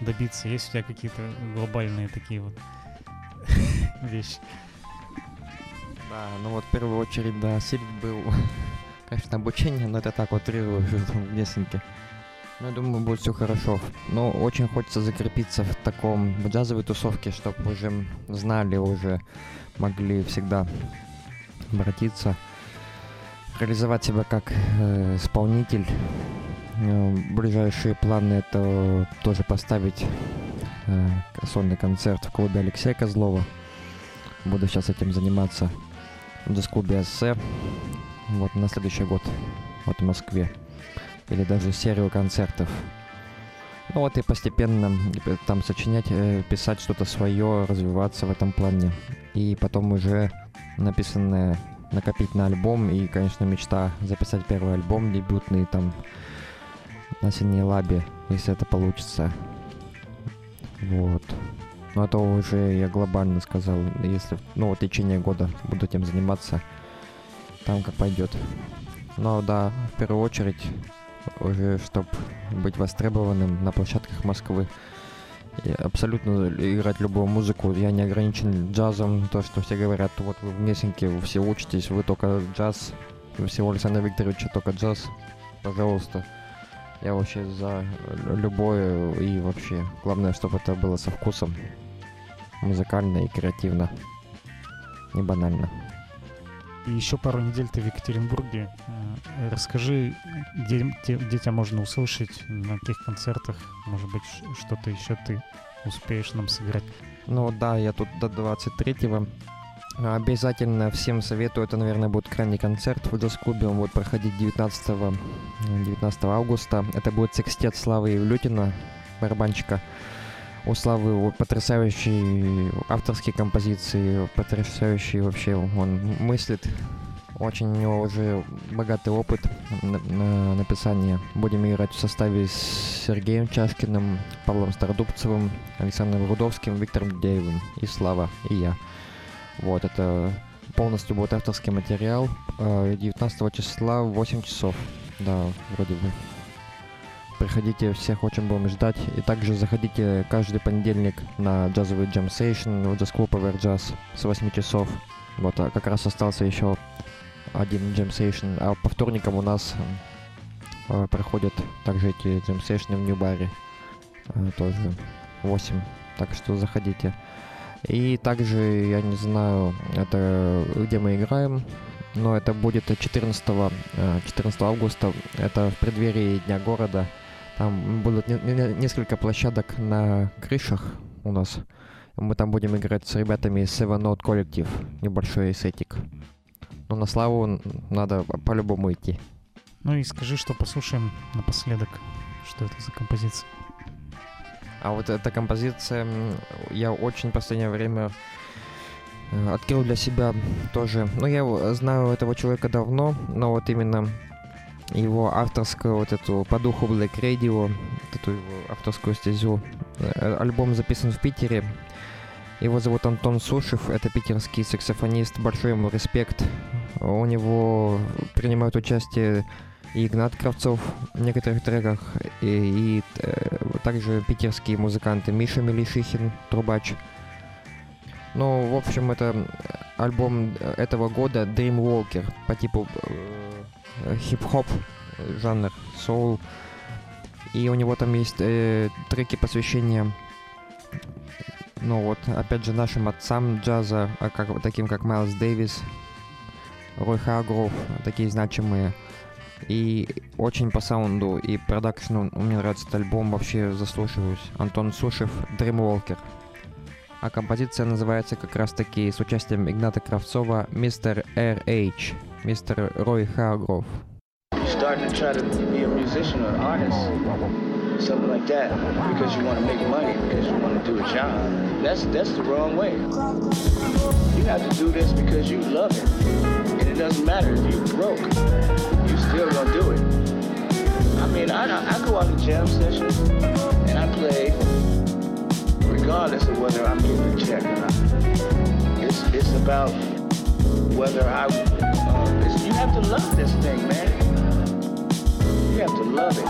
добиться? Есть у тебя какие-то глобальные такие вот вещи? Да, ну вот в первую очередь, да, Сильв был конечно, обучение, но это так вот трирую в несколько. Ну, я думаю, будет все хорошо. Но очень хочется закрепиться в таком джазовой тусовке, чтобы уже знали, уже могли всегда обратиться, реализовать себя как э, исполнитель. Э, ближайшие планы это тоже поставить э, сольный концерт в клубе Алексея Козлова. Буду сейчас этим заниматься в джаз-клубе вот на следующий год вот в Москве. Или даже серию концертов. Ну вот и постепенно там сочинять, э, писать что-то свое, развиваться в этом плане. И потом уже написанное накопить на альбом. И, конечно, мечта записать первый альбом дебютный там на Синей Лабе, если это получится. Вот. Но это уже я глобально сказал, если ну, в течение года буду этим заниматься – там как пойдет. Но да, в первую очередь, уже чтобы быть востребованным на площадках Москвы, и абсолютно играть любую музыку. Я не ограничен джазом, то, что все говорят, вот вы в Мессинке, вы все учитесь, вы только джаз. всего Александра Викторовича, только джаз, пожалуйста. Я вообще за любое и вообще. Главное, чтобы это было со вкусом. Музыкально и креативно. Не банально. И еще пару недель ты в Екатеринбурге. Э, расскажи, где, где, тебя можно услышать, на каких концертах, может быть, что-то еще ты успеешь нам сыграть. Ну да, я тут до 23-го. Обязательно всем советую, это, наверное, будет крайний концерт в джаз-клубе, он будет проходить 19, 19 августа. Это будет секстет Славы Евлютина, барабанщика. У Славы потрясающие авторские композиции, потрясающий вообще он мыслит. Очень у него уже богатый опыт на, на написания. Будем играть в составе с Сергеем Чашкиным, Павлом Стародубцевым, Александром Рудовским, Виктором Дудеевым и Слава, и я. Вот, это полностью будет авторский материал. 19 э, числа в 8 часов. Да, вроде бы. Приходите, всех очень будем ждать. И также заходите каждый понедельник на джазовый джем сейшн в джаз-клуб Jazz с 8 часов. Вот, а как раз остался еще один джем сейшн. А по вторникам у нас э, проходят также эти джем сейшны в Нью-баре. Э, тоже 8. Так что заходите. И также, я не знаю, это где мы играем, но это будет 14, 14 э, августа, это в преддверии Дня города. Там будут несколько площадок на крышах у нас. Мы там будем играть с ребятами из Seven Note Collective, небольшой сетик. Но на славу надо по-любому идти. Ну и скажи, что послушаем напоследок. Что это за композиция? А вот эта композиция, я очень в последнее время э, открыл для себя тоже. Ну, я знаю этого человека давно, но вот именно его авторскую вот эту по духу Black Radio, эту его авторскую стезю. Э, альбом записан в Питере. Его зовут Антон Сушев, это питерский саксофонист, большой ему респект. У него принимают участие и Игнат Кравцов в некоторых треках, и, и э, также питерские музыканты Миша Мелишихин, трубач. Ну, в общем, это альбом этого года Dreamwalker по типу э, хип-хоп жанр, соул. И у него там есть э, треки посвящения, ну вот, опять же, нашим отцам джаза, а как, таким как Майлз Дэвис, Рой Харгров, такие значимые. И очень по саунду и продакшну мне нравится этот альбом, вообще заслушиваюсь. Антон Сушев, Dreamwalker. А композиция называется как раз таки с участием Игната Кравцова «Мистер R.H.», Mr. Roy Hargrove. Starting to try to be a musician or an artist, something like that, because you want to make money, because you want to do a job. That's that's the wrong way. You have to do this because you love it, and it doesn't matter if you're broke. You still gonna do it. I mean, I I go out to jam sessions and I play, regardless of whether I'm getting a check or not. It's it's about whether I. Uh, you have to love this thing, man. You have to love it.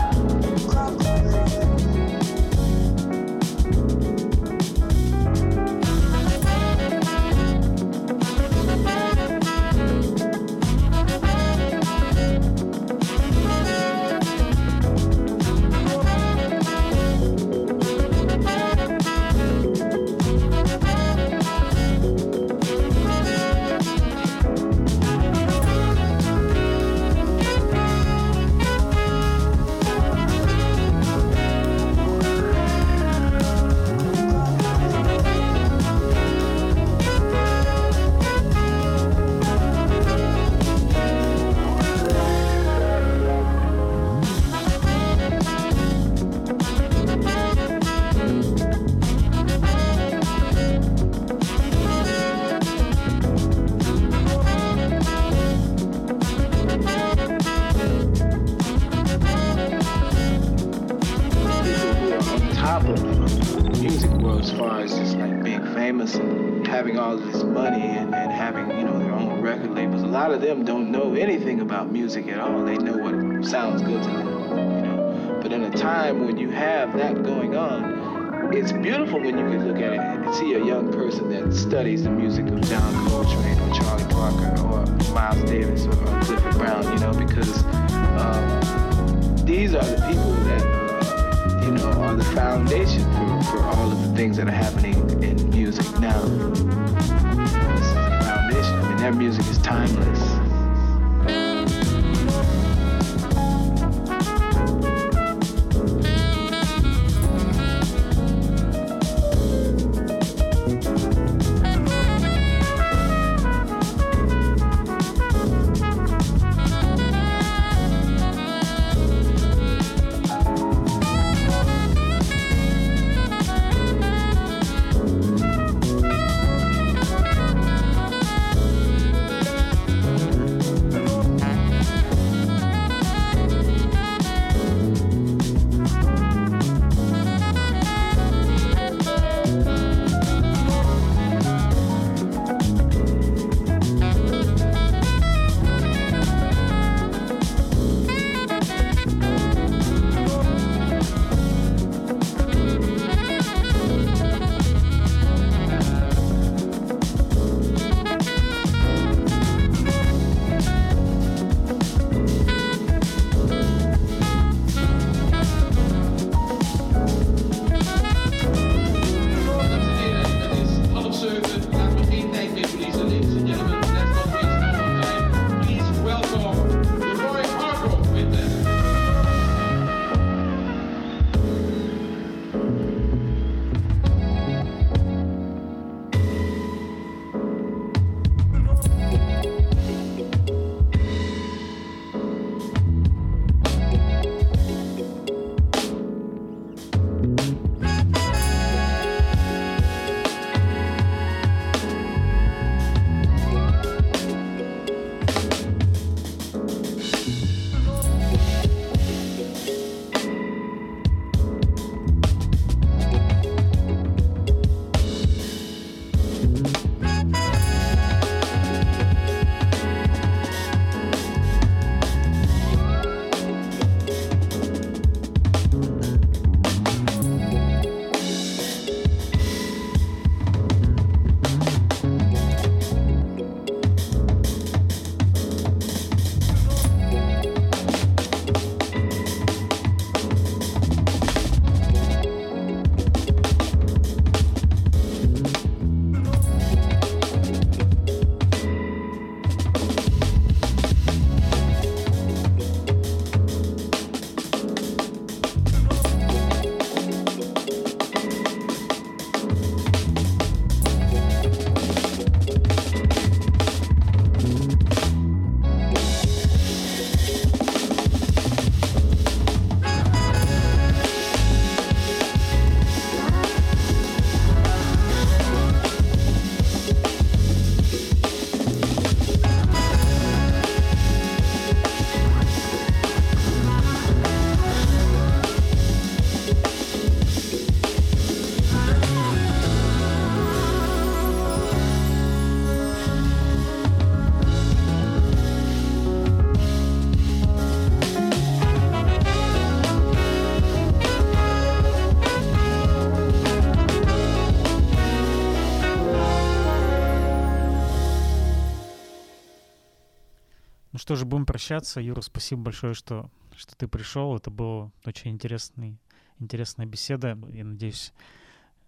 Что же, будем прощаться. Юра, спасибо большое, что, что ты пришел. Это была очень интересный, интересная беседа. Я надеюсь,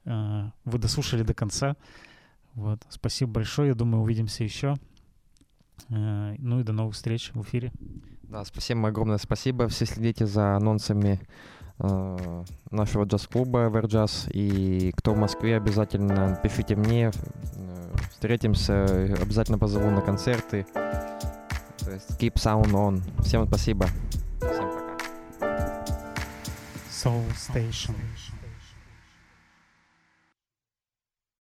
э, вы дослушали до конца. Вот. Спасибо большое. Я думаю, увидимся еще. Э, ну и до новых встреч в эфире. Да, спасибо, огромное спасибо. Все следите за анонсами э, нашего джаз-клуба Everjazz. И кто в Москве, обязательно пишите мне. Встретимся, обязательно позову на концерты. То есть keep sound on. Всем спасибо. Всем пока. Soul Station.